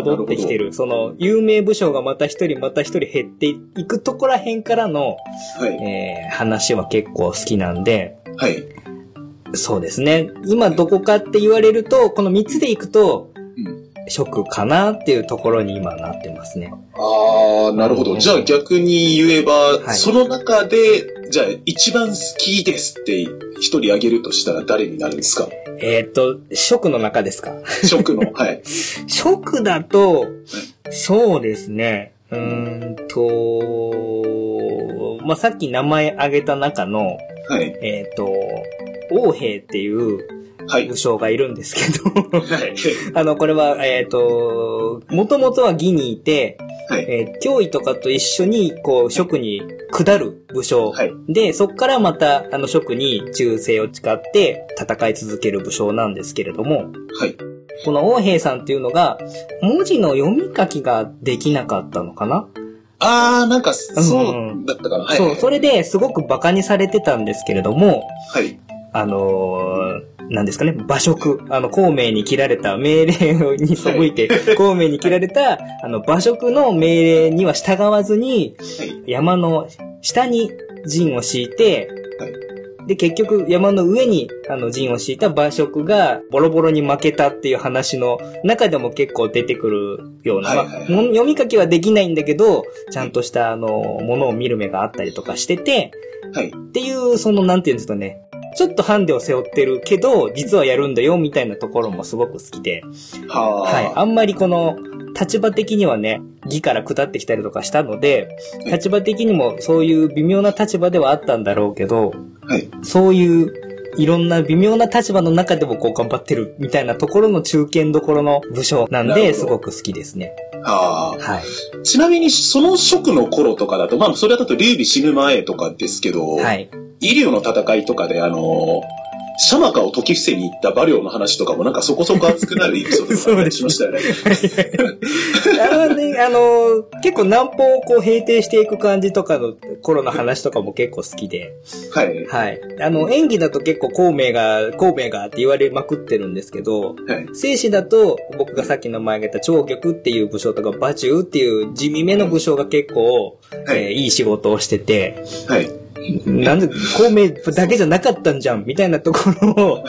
戻ってきてる。その、有名武将がまた一人また一人減っていくとこら辺からの、はい。えー話は結構好きなんで、はい。そうですね。今どこかって言われると、この3つでいくと、うん。食かなっていうところに今なってますね。あー、なるほど。じゃあ逆に言えば、はいその中で、じゃあ一番好きですって一人あげるとしたら誰になるんですか？えーっと、食の中ですか？食の。はい。食だと、そうですね。うーんと、まあ、さっき名前挙げた中の、はい。えーっと、王兵っていうはい武。将がいるんですけど、はい。あの、これは、えーっと、もともとは義にいて、はい。えー脅威とかと一緒に、こう、職に下る武将。はい。で、そっからまた、あの、職に忠誠を誓って戦い続ける武将なんですけれども、はい。この王兵さんっていうのが、文字の読み書きができなかったのかな、あー、なんか、うんそうだったかな。はい。そう、それですごく馬鹿にされてたんですけれども、はい。あのーなんですかね、馬食。あの、孔明に切られた命令に背いて、孔明に切られた、あの、馬食の命令には従わずに、はい。山の下に陣を敷いて、はいで、結局山の上にあの陣を敷いた馬食がボロボロに負けたっていう話の中でも結構出てくるような、はいはいはいまあも読み書きはできないんだけど、ちゃんとしたあの、ものを見る目があったりとかしてて、はい。っていう、その、なんていうんですかね、ちょっとハンデを背負ってるけど、実はやるんだよ、みたいなところもすごく好きで、ははい。あんまりこの、立場的にはね、義から下ってきたりとかしたので、立場的にもそういう微妙な立場ではあったんだろうけど、はい。そういういろんな微妙な立場の中でもこう頑張ってるみたいなところの中堅どころの武将なんで、すごく好きですね。ははい。あ。ちなみに、その職の頃とかだと、まあ、それだと劉備死ぬ前とかですけど、はい。イリオの戦いとかで、あの、シャマカを解き伏せに行った馬領の話とかもなんかそこそこ熱くなるエピソードがあったりしましたよね。あのね、あの、結構南方をこう平定していく感じとかの頃の話とかも結構好きで、はい。はい。あの、演技だと結構孔明が、孔明がって言われまくってるんですけど、はい。生死だと、僕がさっきの前挙げた長玉っていう武将とか、馬中っていう地味めの武将が結構、はいえーいい仕事をしてて、はい。なんで、孔明だけじゃなかったんじゃん、みたいなところを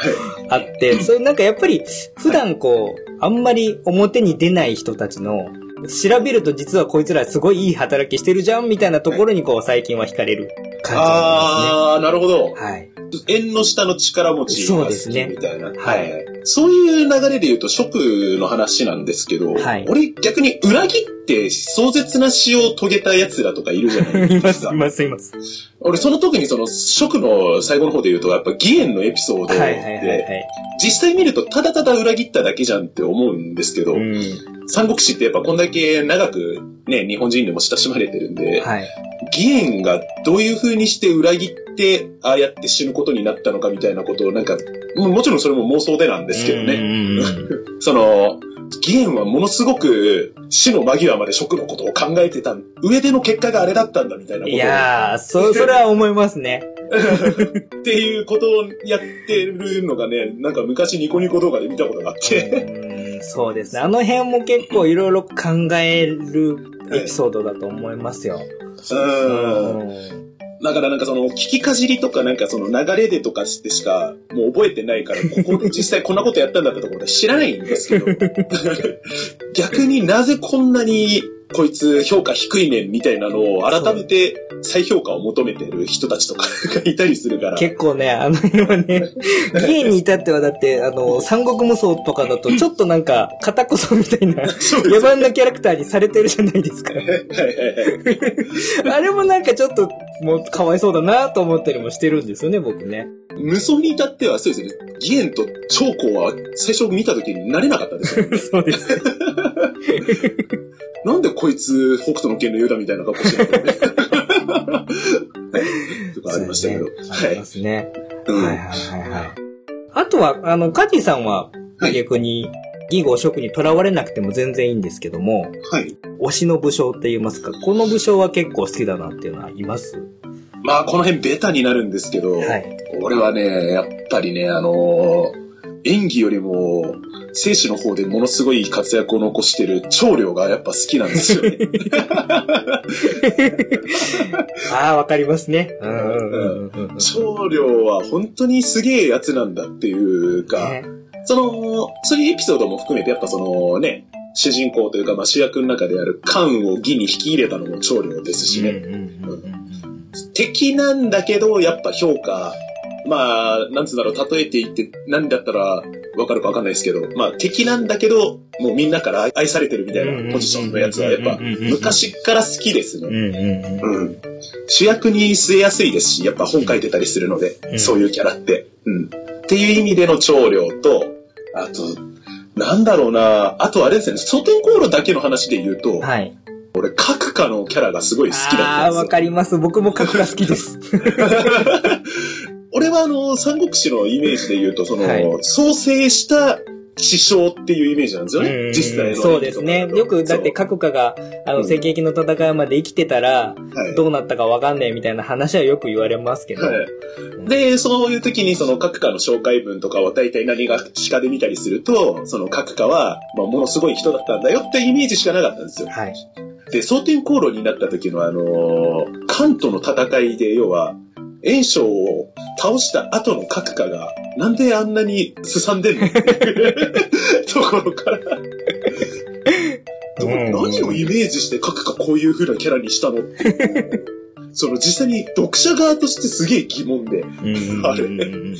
あって、それなんかやっぱり、普段こう、あんまり表に出ない人たちの、調べると実はこいつらすごいいい働きしてるじゃん、みたいなところにこう、最近は惹かれる感じあー、なるほど。なんですね。はい。縁の下の力持ちそうですねみたいな。はいそういう流れで言うと、職の話なんですけど、はい俺逆に裏切って壮絶な死を遂げた奴らとかいるじゃない います、ですかい。ます、います。俺その時にその職の最後の方で言うと、やっぱ義援のエピソードで、はいはいはいはい。実際見るとただただ裏切っただけじゃんって思うんですけど、うん。三国志ってやっぱこんだけ長くね、日本人でも親しまれてるんで、はい。義援がどういう風にして裏切って、ああやって死ぬことになったのかみたいなことをなんか、ももちろんそれも妄想でなんですけどね。その、義援はものすごく死の間際まで職のことを考えてた上での結果があれだったんだみたいなことをいやー、そ、それは思いますね。っていうことをやってるのがね、なんか昔ニコニコ動画で見たことがあって。うんそうですね。あの辺も結構いろいろ考えるエピソードだと思いますよ。うん。うんだからなんかその、聞きかじりとかなんかその流れでとかしてしかもう覚えてないから、ここで実際こんなことやったんだったところで知らないんですけど、逆になぜこんなにこいつ評価低いねんみたいなのを改めて再評価を求めてる人たちとか がいたりするから。結構ね、あの辺はね、議員に至ってはだって、あの、三国無双とかだと、ちょっとなんか、片こそみたいな、野蛮なキャラクターにされてるじゃないですか。はいはいはい。あれもなんかちょっと、もう、かわいそうだなと思ったりもしてるんですよね、僕ね。無双に至ってはそうですね、義援と長江は最初見た時になれなかったですよ。そうです。なんでこいつ北斗の剣のユダみたいな格好してる。とかありましたけど。ありますね。うんはいはいはいはい。あとは、あの、カジさんははい逆に、義語職にとらわれなくても全然いいんですけども、はい。推しの武将って言いますか、この武将は結構好きだなっていうのはいます？まあ、この辺ベタになるんですけど、はい。俺はね、やっぱりね、あのー演技よりも、生死の方でものすごい活躍を残してる長領がやっぱ好きなんですよね。ああ、わかりますね。長領は本当にすげえやつなんだっていうか、ねその、そういうエピソードも含めて、やっぱそのね、主人公というか、まあ、主役の中である関を義に引き入れたのも長領ですしね。敵なんだけど、やっぱ評価、まあ、なんつうんだろう、例えて言って、何だったらわかるかわかんないですけど、まあ、敵なんだけど、もうみんなから愛されてるみたいなポジションのやつは、やっぱ、昔から好きですね。主役に据えやすいですし、やっぱ本書いてたりするので、うんそういうキャラって。うん。っていう意味での長領と、あと、なんだろうな、あとあれですね、蒼天航路だけの話で言うと、はい。俺、各家のキャラがすごい好きだったんですよ。かります。僕も角が好きです。俺はあの、三国志のイメージで言うと、その、はい創生した師匠っていうイメージなんですよね、うん実際の。そうですね。よく、だって各家が、あの、うん赤壁の戦いまで生きてたら、はいどうなったかわかんねえみたいな話はよく言われますけど。はい。で、そういう時にその各家の紹介文とかを大体何がしかで見たりすると、その各家は、まあ、ものすごい人だったんだよってイメージしかなかったんですよ。はい。で、蒼天航路になった時のあのー関東の戦いで、要は、炎章を倒した後の各家が、なんであんなにすさんでんの？っていうところから、何をイメージして各家こういう風なキャラにしたの？その実際に読者側としてすげえ疑問で、あれうん。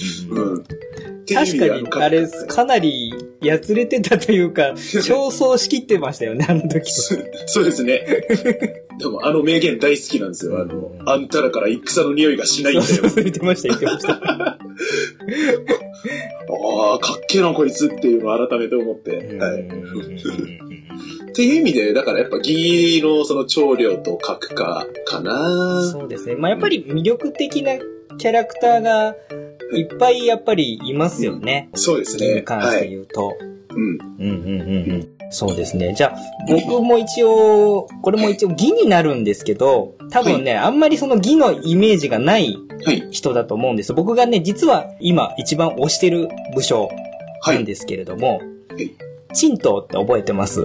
確でかに、あれ、かなり、やつれてたというか、焦燥しきってましたよね、あの時。そそうですね。でもあの名言大好きなんですよ。あの、あんたらから戦の匂いがしないんだよそう。そう言ってました、言ってました。ああ、かっけえなこいつっていうのを改めて思って。はい。っていう意味で、だからやっぱ義のその長領と角化かな。そうですね。まあ、やっぱり魅力的なキャラクターがいっぱいやっぱりいますよね。そうですね。に関してはい。言うと。うん。うんうんうんうん。そうですね。じゃあ、僕も一応、これも一応義になるんですけど、多分ね、あんまりその義のイメージがないはい。人だと思うんです。僕がね、実は今一番推してる武将はい。なんですけれども、い陳東って覚えてます？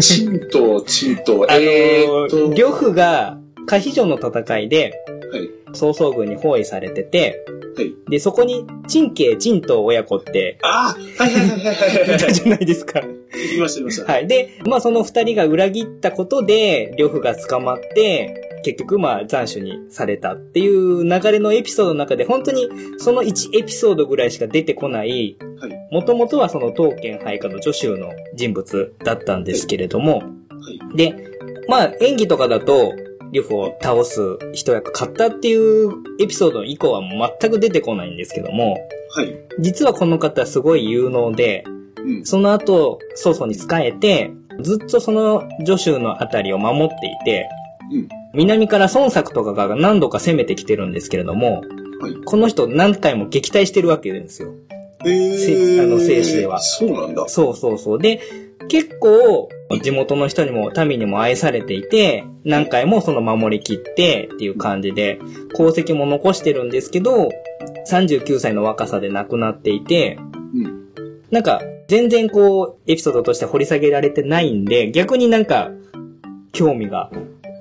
チンと、チあのえーっと、ー、呂布が可否城の戦いで、はい。曹操軍に包囲されてて、はい。で、そこに、陳慶、陳東親子って、ああはいはいはいはいはいたじゃないですか。言いました言いました。はい。で、まあその二人が裏切ったことで、呂布が捕まって、結局まあ斬首にされたっていう流れのエピソードの中で、本当にその1エピソードぐらいしか出てこない、はい。もともとはその刀剣配下の助手の人物だったんですけれども、はい。で、まあ演技とかだと、呂布を倒す一役買ったっていうエピソード以降は全く出てこないんですけども、はい。実はこの方すごい有能で、うん。その後、曹操に仕えて、ずっとその助手のあたりを守っていて、うん南から孫作とかが何度か攻めてきてるんですけれども、はいこの人何回も撃退してるわけですよ。えー、あの生死ではそうなんだ。そうそうそう。で、結構、地元の人にも民にも愛されていて、何回もその守り切ってっていう感じで、功績も残してるんですけど、39歳の若さで亡くなっていて、うん。なんか、全然こう、エピソードとして掘り下げられてないんで、逆になんか、興味が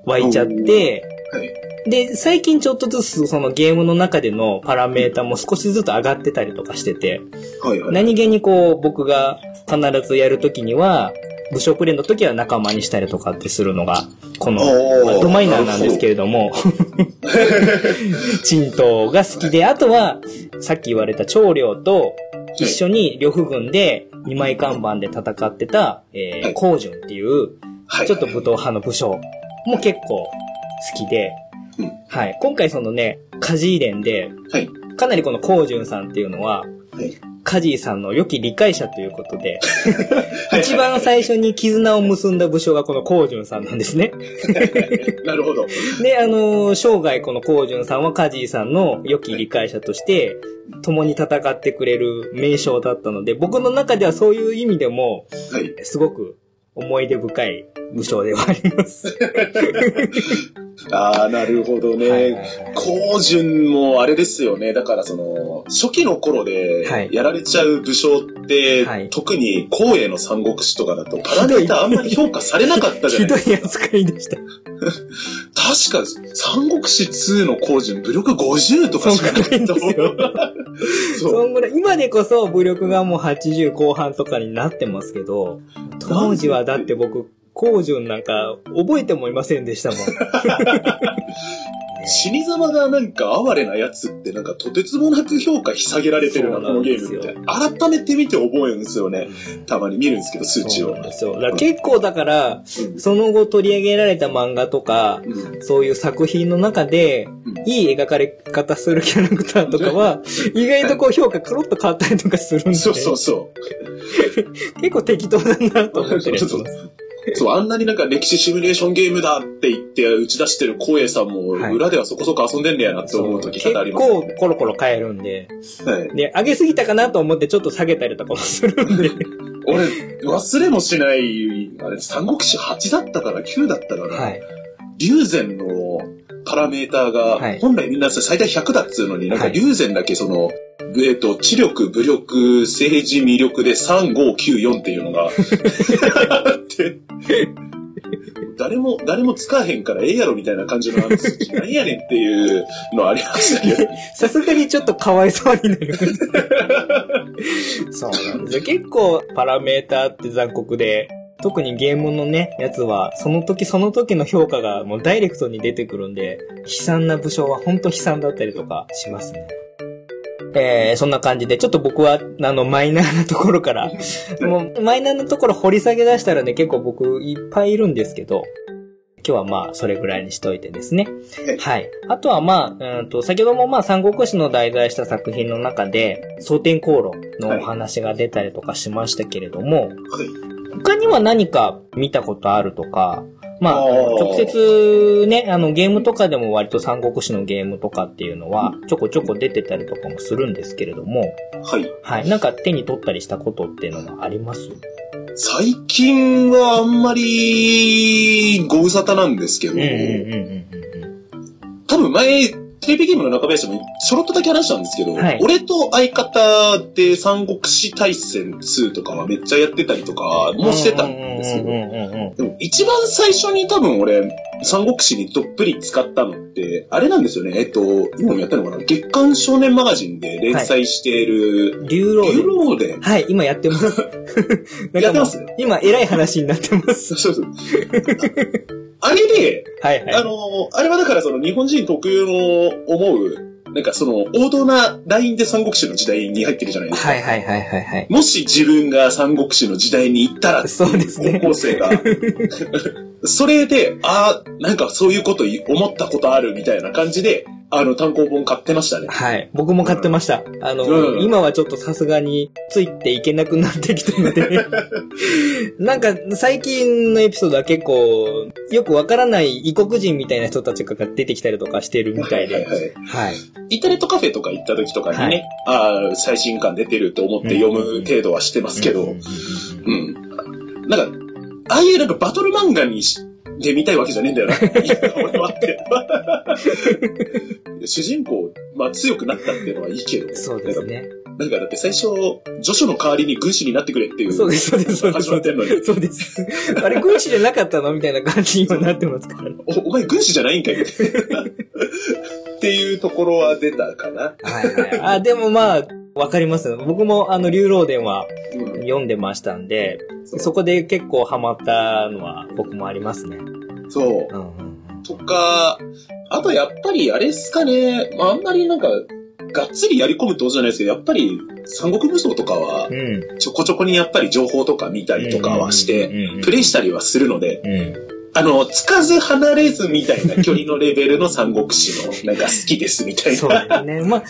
湧いちゃって、はい。で、最近ちょっとずつそのゲームの中でのパラメータも少しずつ上がってたりとかしてて、はいはい。何気にこう僕が必ずやるときには、武将プレイの時は仲間にしたりとかってするのが、この、まあドマイナーなんですけれども、チントが好きで、あとは、さっき言われた長領と一緒に呂布軍で二枚看板で戦ってた、えー、はい高順っていう、はい。ちょっと武闘派の武将も結構好きで、うんはい。今回そのね、カジー伝で、はい。かなりこの高順さんっていうのは、はい。カジーさんの良き理解者ということで、はい一番最初に絆を結んだ武将がこの高順さんなんですね。なるほど。で、あのー生涯この高順さんはカジーさんの良き理解者として、共に戦ってくれる名将だったので、僕の中ではそういう意味でも、はい。すごく思い出深い武将ではあります。ああ、なるほどね。高順もあれですよね。だからその、初期の頃ではいやられちゃう武将って、はい特に光栄の三国志とかだとパラメータあんまり評価されなかったじゃひどいないですか。扱いでした。確か、三国志2の高順、武力50とかしかないと思う。そ。んぐらい、今でこそ武力がもう80後半とかになってますけど、当時はだって僕、高順なんか覚えてもいませんでしたもん。死に様がなんか哀れなやつってなんかとてつもなく評価ひ下げられてるな、このゲームって。改めて見て覚えるんですよね。たまに見るんですけど、数値を。そう結構だから、うん。その後取り上げられた漫画とか、うん。そういう作品の中で、うん。いい描かれ方するキャラクターとかは、意外とこう評価クロッと変わったりとかするんで、そうそうそう。結構適当だなと思ってるやつ。そうそう、あんなになんか歴史シミュレーションゲームだって言って打ち出してる光栄さんも、はい裏ではそこそこ遊んでんねやなって思う時結多々あります、構コロコロ変えるんで、はい。で、上げすぎたかなと思ってちょっと下げたりとかもするんで、俺、忘れもしない、あれ、三国志8だったから9だったから、はい。龍禅のパラメーターが、はい本来みんな最大100だっつうのに、なんかはい龍禅だけその、えっと、知力、武力、政治、魅力で3、5、9、4っていうのが、あって、誰も、誰も使わへんからええやろみたいな感じのあの数値、何やねんっていうのありましたけど、さすがにちょっとかわいそうになりました。そうなんですよ。結構パラメーターって残酷で、特にゲームのね、やつは、その時その時の評価がもうダイレクトに出てくるんで、悲惨な武将は本当悲惨だったりとかしますね。えー、そんな感じで、ちょっと僕は、あの、マイナーなところから、もう、マイナーなところ掘り下げ出したらね、結構僕いっぱいいるんですけど、今日はまあ、それぐらいにしといてですね。はい。あとはまあ、うんと、先ほどもまあ、三国志の題材した作品の中で、蒼天航路のお話が出たりとかしましたけれども、はい他には何か見たことあるとか、まあ、直接ね、あの、ゲームとかでも割と三国志のゲームとかっていうのは、ちょこちょこ出てたりとかもするんですけれども、はい。はい。なんか手に取ったりしたことっていうのはあります？最近はあんまり、ご無沙汰なんですけど。多分前、テレビゲームの中林でもちょろっとだけ話したんですけど、はい俺と相方で三国志大戦2とかはめっちゃやってたりとかもしてたんですよ。うんうんうんうんでも一番最初に多分俺、三国志にどっぷり使ったのって、あれなんですよね。えっと、今もやったのかな？月刊少年マガジンで連載している、うん。竜ロ竜ード。ローデン。はい、今やってます。なんかもうやってます今、偉い話になってます。そうそう。あれで、はいはい。あの、あれはだからその日本人特有の思う、なんかその王道なラインで三国志の時代に入ってるじゃないですか。はいはいはいはいはい。もし自分が三国志の時代に行ったら、そうですね高校生が。それで、ああ、なんかそういうこと思ったことあるみたいな感じで、あの単行本買ってましたね。はい。僕も買ってました。あの、うん今はちょっとさすがについていけなくなってきたので、なんか最近のエピソードは結構よくわからない異国人みたいな人たちが出てきたりとかしてるみたいで。はいはいはいはい。インターネットカフェとか行った時とかにね、ああ、最新刊出てると思って読む程度はしてますけど、うん。なんか、ああいうなんかバトル漫画にしで見たいわけじゃねえんだよな。俺はって。主人公、まあ強くなったっていうのはいいけど。そうですね。なんかだって最初、助手の代わりに軍師になってくれっていう。そうです、そうです、そうです。始まってんのに。そうです。あれ、軍師じゃなかったの？みたいな感じに今なってますからね。お、お前軍師じゃないんかいっていうところは出たかな。はいはい。あ、でもまあ、わかりますよ。僕もあの、竜老伝はうん読んでましたんで、そこで結構ハマったのは僕もありますね。そう。うんうんとか、あとやっぱりあれっすかね、まあ、あんまりなんか、がっつりやり込むってことじゃないですけど、やっぱり三国無双とかはうん。うん。ちょこちょこにやっぱり情報とか見たりとかはして、てプレイしたりはするので、うん。あの、つかず離れずみたいな距離のレベルの三国志のなんか好きですみたいそうな。ですね。まあ、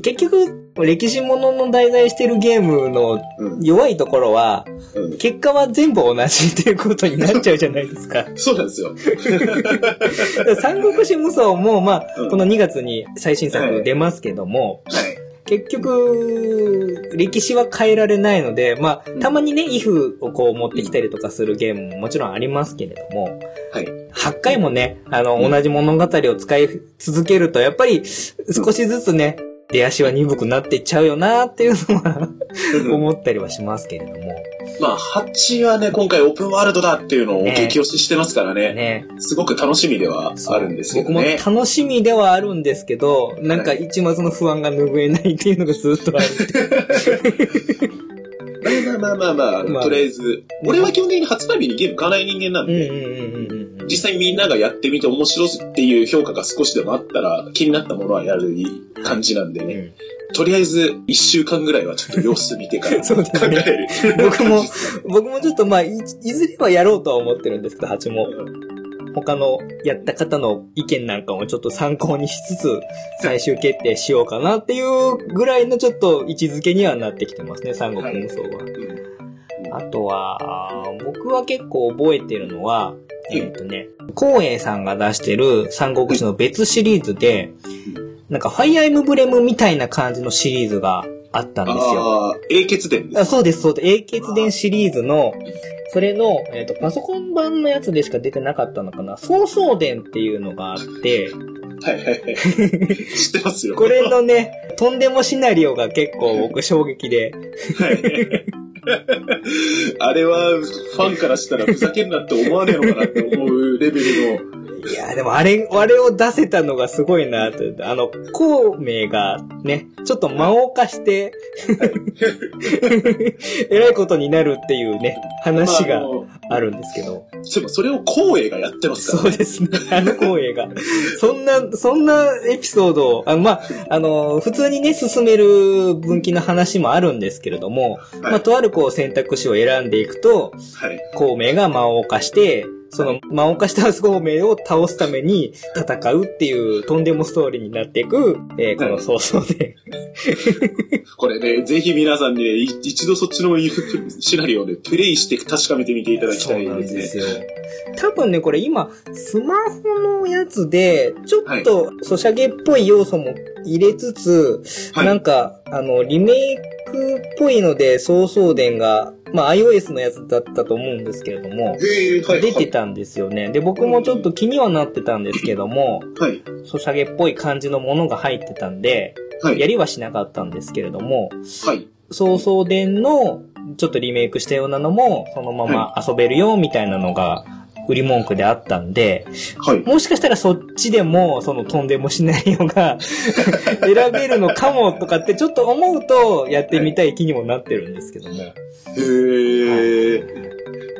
結局、歴史ものの題材してるゲームのうん弱いところは、うん結果は全部同じっていうことになっちゃうじゃないですか。そうなんですよ。三国志無双も、まあ、うんこの2月に最新作出ますけども、はい。結局、歴史は変えられないので、まあ、うんたまにね、イフをこう持ってきたりとかするゲームももちろんありますけれども、はい。8回もね、あの、うん同じ物語を使い続けると、やっぱり少しずつね、出足は鈍くなっていっちゃうよなっていうのは思ったりはしますけれども。まあ、8はね、今回オープンワールドだっていうのをね激推ししてますからね。ね。すごく楽しみではあるんですけど僕もね。楽しみではあるんですけど、なんか一末の不安が拭えないっていうのがずっとある。まあまあまあまあ、まあとりあえず、俺は基本的に発売日にゲーム買わない人間なんで。実際みんながやってみて面白いっていう評価が少しでもあったら、気になったものはやる感じなんでね。うんとりあえず、1週間ぐらいはちょっと様子見てから 考えねる。僕も、僕もちょっとまあ、いいずれはやろうとは思ってるんですけど、8も。他のやった方の意見なんかもちょっと参考にしつつ、最終決定しようかなっていうぐらいのちょっと位置づけにはなってきてますね、三国無双は。あとは、僕は結構覚えてるのは、うんえっ、とね、光栄さんが出してる三国志の別シリーズで、なんかファイアーエムブレムみたいな感じのシリーズがあったんですよ。ああ、英傑伝です。あそうです、そうです。英傑伝シリーズの、それの、えっ、と、パソコン版のやつでしか出てなかったのかな。曹操伝っていうのがあって、はいはいはい。知ってますよ。これのね、とんでもシナリオが結構僕衝撃で、はい。あれは、ファンからしたらふざけんなって思わねえのかなって思うレベルの、いや、でもあれ、あれを出せたのがすごいなと。あの、孔明がね、ちょっと間を貸して、えらいことになるっていうね、話がまあるんですけど。そういえばそれを光栄がやってますからそうですね。あの光栄が。そんな、そんなエピソードを、あまあ、あの、普通にね、進める分岐の話もあるんですけれども、まあ、とあるこう選択肢を選んでいくと、はい。孔明が魔を犯して、その魔を犯した孔明を倒すために戦うっていうとんでもストーリーになっていく、えーこの早々で。これね、ぜひ皆さんね、い一度そっちのシナリオをね、プレイして確かめてみていただきたいですね。よ。多分ね、これ今、スマホのやつで、ちょっと、ソシャゲっぽい要素も入れつつ、はい。なんか、あの、リメイクっぽいので、早々伝が、まあ、iOS のやつだったと思うんですけれども、へーはい。出てたんですよね。で、僕もちょっと気にはなってたんですけども、はい。ソシャゲっぽい感じのものが入ってたんで、はい。やりはしなかったんですけれども、はい。早々伝のちょっとリメイクしたようなのも、そのまま遊べるよ、みたいなのが、売り文句であったんで、はい。もしかしたらそっちでも、そのとんでもシナリオが 選べるのかもとかってちょっと思うと、やってみたい気にもなってるんですけども。へえ。い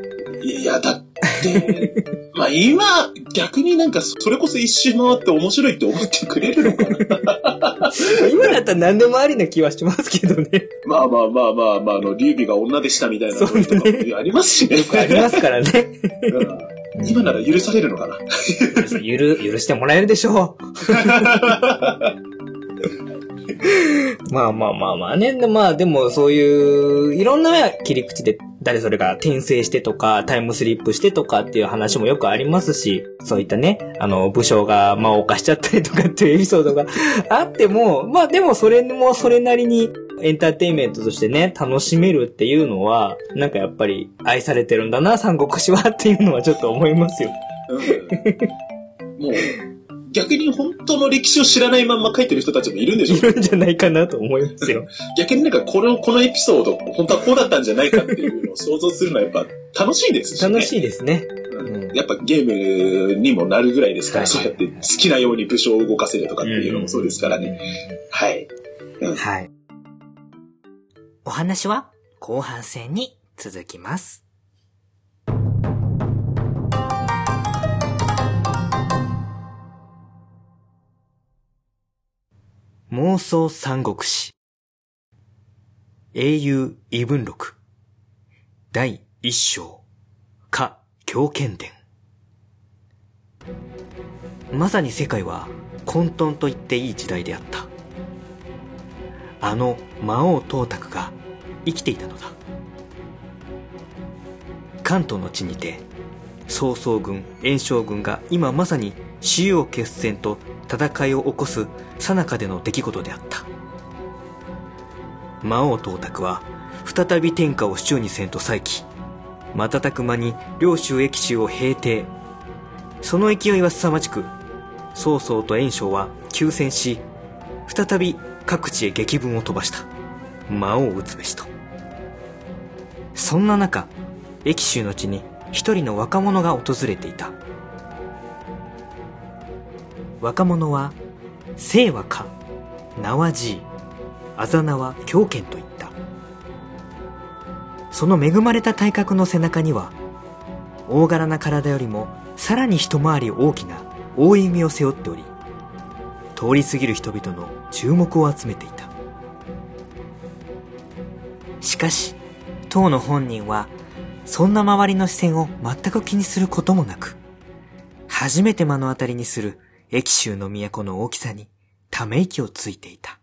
や、だって、まあ今、逆になんかそれこそ一周回って面白いって思ってくれるのかな 今だったら何でもありな気はしますけどね。まあまあまあまあまあ、あの、劉備が女でしたみたいなそうねとかもありますしね。ありますからね。うん今なら許されるのかな ゆる、許してもらえるでしょう。まあまあまあまあね。まあでもそういう、いろんな切り口で誰それが転生してとか、タイムスリップしてとかっていう話もよくありますし、そういったね、あの、武将が魔を犯しちゃったりとかっていうエピソードが あっても、まあでもそれもそれなりにエンターテインメントとしてね、楽しめるっていうのは、なんかやっぱり愛されてるんだな、三国志はっていうのはちょっと思いますよ。うんもう、逆に本当の歴史を知らないまんま書いてる人たちもいるんでしょ？いるんじゃないかなと思いますよ。逆になんかこの、このエピソード、本当はこうだったんじゃないかっていうのを想像するのはやっぱ楽しいですしね。楽しいですね。うんやっぱゲームにもなるぐらいですから、はいそうやって好きなように武将を動かせるとかっていうのもそうですからね。はい。はい。お話は後半戦に続きます。妄想三国志。英雄異文録。第一章。か狂犬伝。まさに世界は混沌と言っていい時代であった。あの魔王董卓が生きていたのだ。関東の地にて曹操軍袁紹軍が今まさに死を決戦と戦いを起こす最中での出来事であった。魔王董卓は再び天下を手中にせんと再起。瞬く間に領州益州を平定。その勢いは凄まじく曹操と袁紹は休戦し再び各地へ激文を飛ばした。魔王を討つべしと。そんな中益州の地に一人の若者が訪れていた。若者は姓はか名はじあざ名は狂犬といった。その恵まれた体格の背中には大柄な体よりもさらに一回り大きな大弓を背負っており通り過ぎる人々の注目を集めていた。しかし当の本人はそんな周りの視線を全く気にすることもなく初めて目の当たりにする益州の都の大きさにため息をついていた。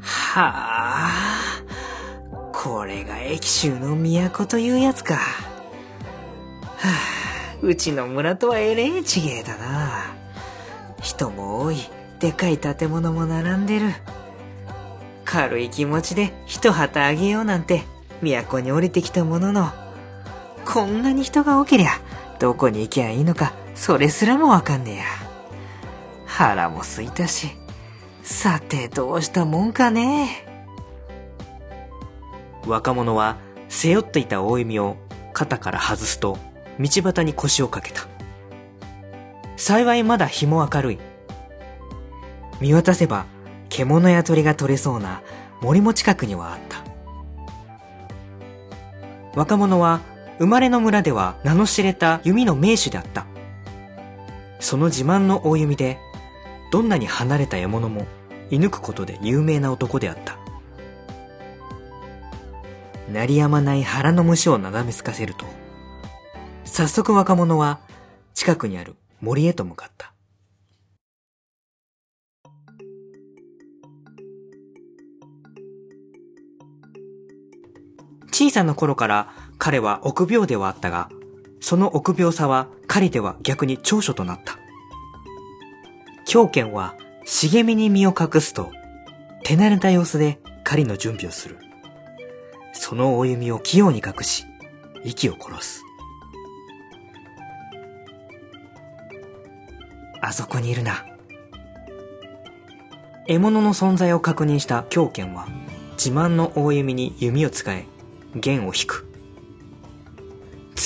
はあこれが益州の都というやつか。はあうちの村とはえれえちげえだな。人も多いでかい建物も並んでる。軽い気持ちで一旗あげようなんて都に降りてきたもののこんなに人が多けりゃどこに行きゃいいのかそれすらもわかんねえや。腹も空いたし。さてどうしたもんかね。若者は背負っていた大弓を肩から外すと道端に腰をかけた。幸いまだ日も明るい。見渡せば獣や鳥が取れそうな森も近くにはあった。若者は生まれの村では名の知れた弓の名手であった。その自慢の大弓でどんなに離れた獲物も射抜くことで有名な男であった。鳴りやまない腹の虫をなだめすかせると早速若者は近くにある森へと向かった。小さな頃から彼は臆病ではあったが、その臆病さは狩りでは逆に長所となった。狂犬は茂みに身を隠すと、手慣れた様子で狩りの準備をする。その大弓を器用に隠し、息を殺す。あそこにいるな。獲物の存在を確認した狂犬は、自慢の大弓に弓を使え、弦を引く。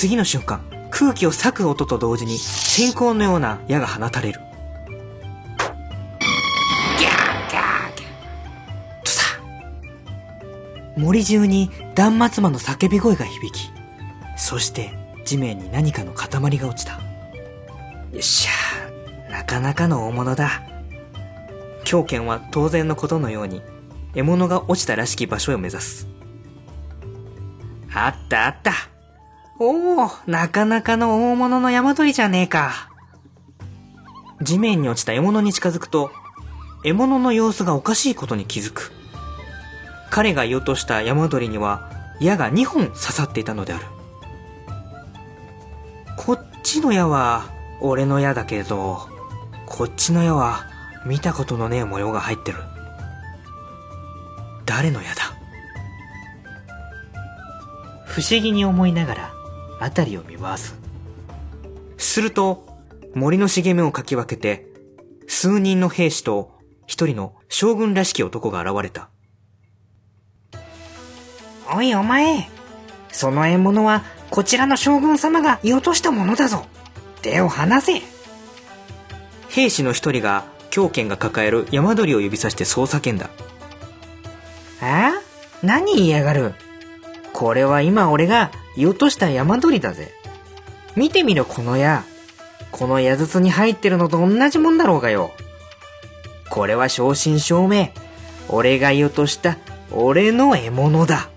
次の瞬間、空気を裂く音と同時に、閃光のような矢が放たれる。ギャーギャーギャー。とさ。森中に断末魔の叫び声が響き、そして地面に何かの塊が落ちた。よっしゃなかなかの大物だ。狂犬は当然のことのように、獲物が落ちたらしき場所へ目指す。あったあった。おお、なかなかの大物の山鳥じゃねえか。地面に落ちた獲物に近づくと、獲物の様子がおかしいことに気づく。彼が言おうとした山鳥には矢が2本刺さっていたのである。こっちの矢は俺の矢だけど、こっちの矢は見たことのねえ模様が入ってる。誰の矢だ？不思議に思いながら辺りを見回す。すると、森の茂みをかき分けて、数人の兵士と一人の将軍らしき男が現れた。おいお前、その獲物はこちらの将軍様が言い落としたものだぞ。手を離せ。兵士の一人が狂犬が抱える山鳥を指さしてそう叫んだ。え？何言いやがる？これは今俺が言い落とした山鳥だぜ。見てみろこの矢。この矢筒に入ってるのと同じもんだろうがよ。これは正真正銘。俺が言おうとした俺の獲物だ。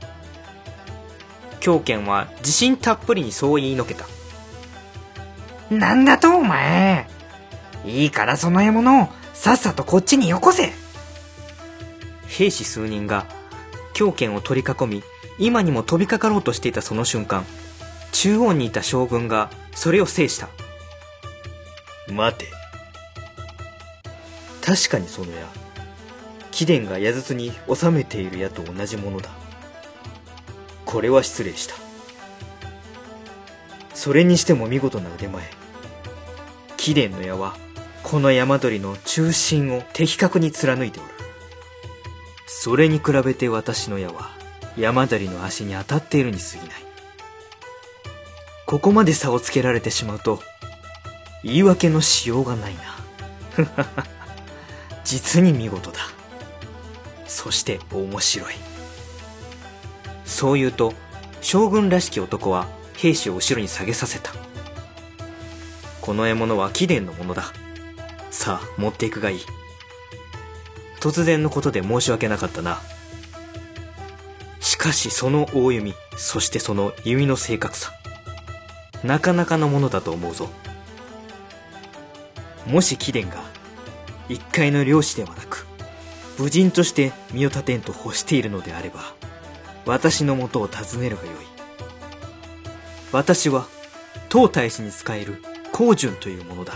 狂犬は自信たっぷりにそう言いのけた。なんだとお前。いいからその獲物をさっさとこっちによこせ。兵士数人が狂犬を取り囲み、今にも飛びかかろうとしていたその瞬間、中央にいた将軍がそれを制した。待て。確かにその矢、貴殿が矢筒に収めている矢と同じものだ。これは失礼した。それにしても見事な腕前。貴殿の矢は、この山鳥の中心を的確に貫いておる。それに比べて私の矢は、山鳥の足に当たっているに過ぎない。ここまで差をつけられてしまうと、言い訳のしようがないな。実に見事だ。そして面白い。そう言うと、将軍らしき男は兵士を後ろに下げさせた。この獲物は貴殿のものだ。さあ、持っていくがいい。突然のことで申し訳なかったな。しかしその大弓、そしてその弓の正確さ。なかなかのものだと思うぞ。もし貴殿が、一介の漁師ではなく、武人として身を立てんと欲しているのであれば、私のもとを訪ねるがよい。私は、当大使に仕える高順というものだ。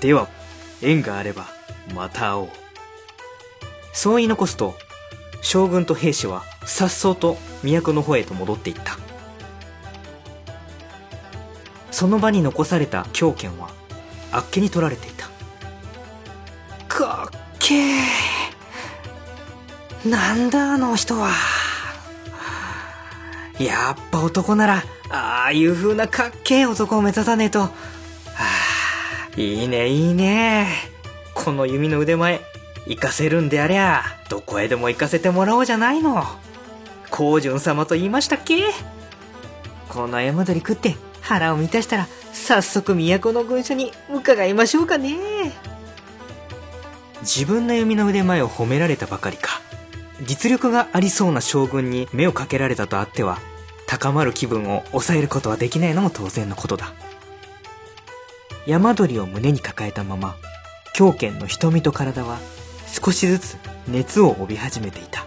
では、縁があれば、また会おう。そう言い残すと、将軍と兵士は、颯爽と都の方へと戻っていった。その場に残された狂犬は、あっけに取られていた。かっけー。なんだあの人は。やっぱ男なら、ああいう風なかっけえ男を目指さねえと。はあ、いいねいいね。この弓の腕前、活かせるんでありゃ、どこへでも行かせてもらおうじゃないの。高順様と言いましたっけ？この山鳥食って腹を満たしたら、早速都の軍所に伺いましょうかね。自分の弓の腕前を褒められたばかりか。実力がありそうな将軍に目をかけられたとあっては、高まる気分を抑えることはできないのも当然のことだ。山鳥を胸に抱えたまま、狂犬の瞳と体は少しずつ熱を帯び始めていた。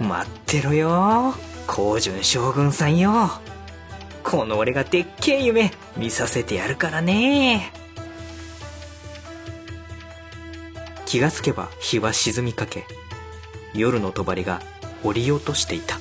待ってろよ、高順将軍さんよ。この俺がでっけえ夢見させてやるからね。気がつけば日は沈みかけ、夜の帳が降りようとしていた。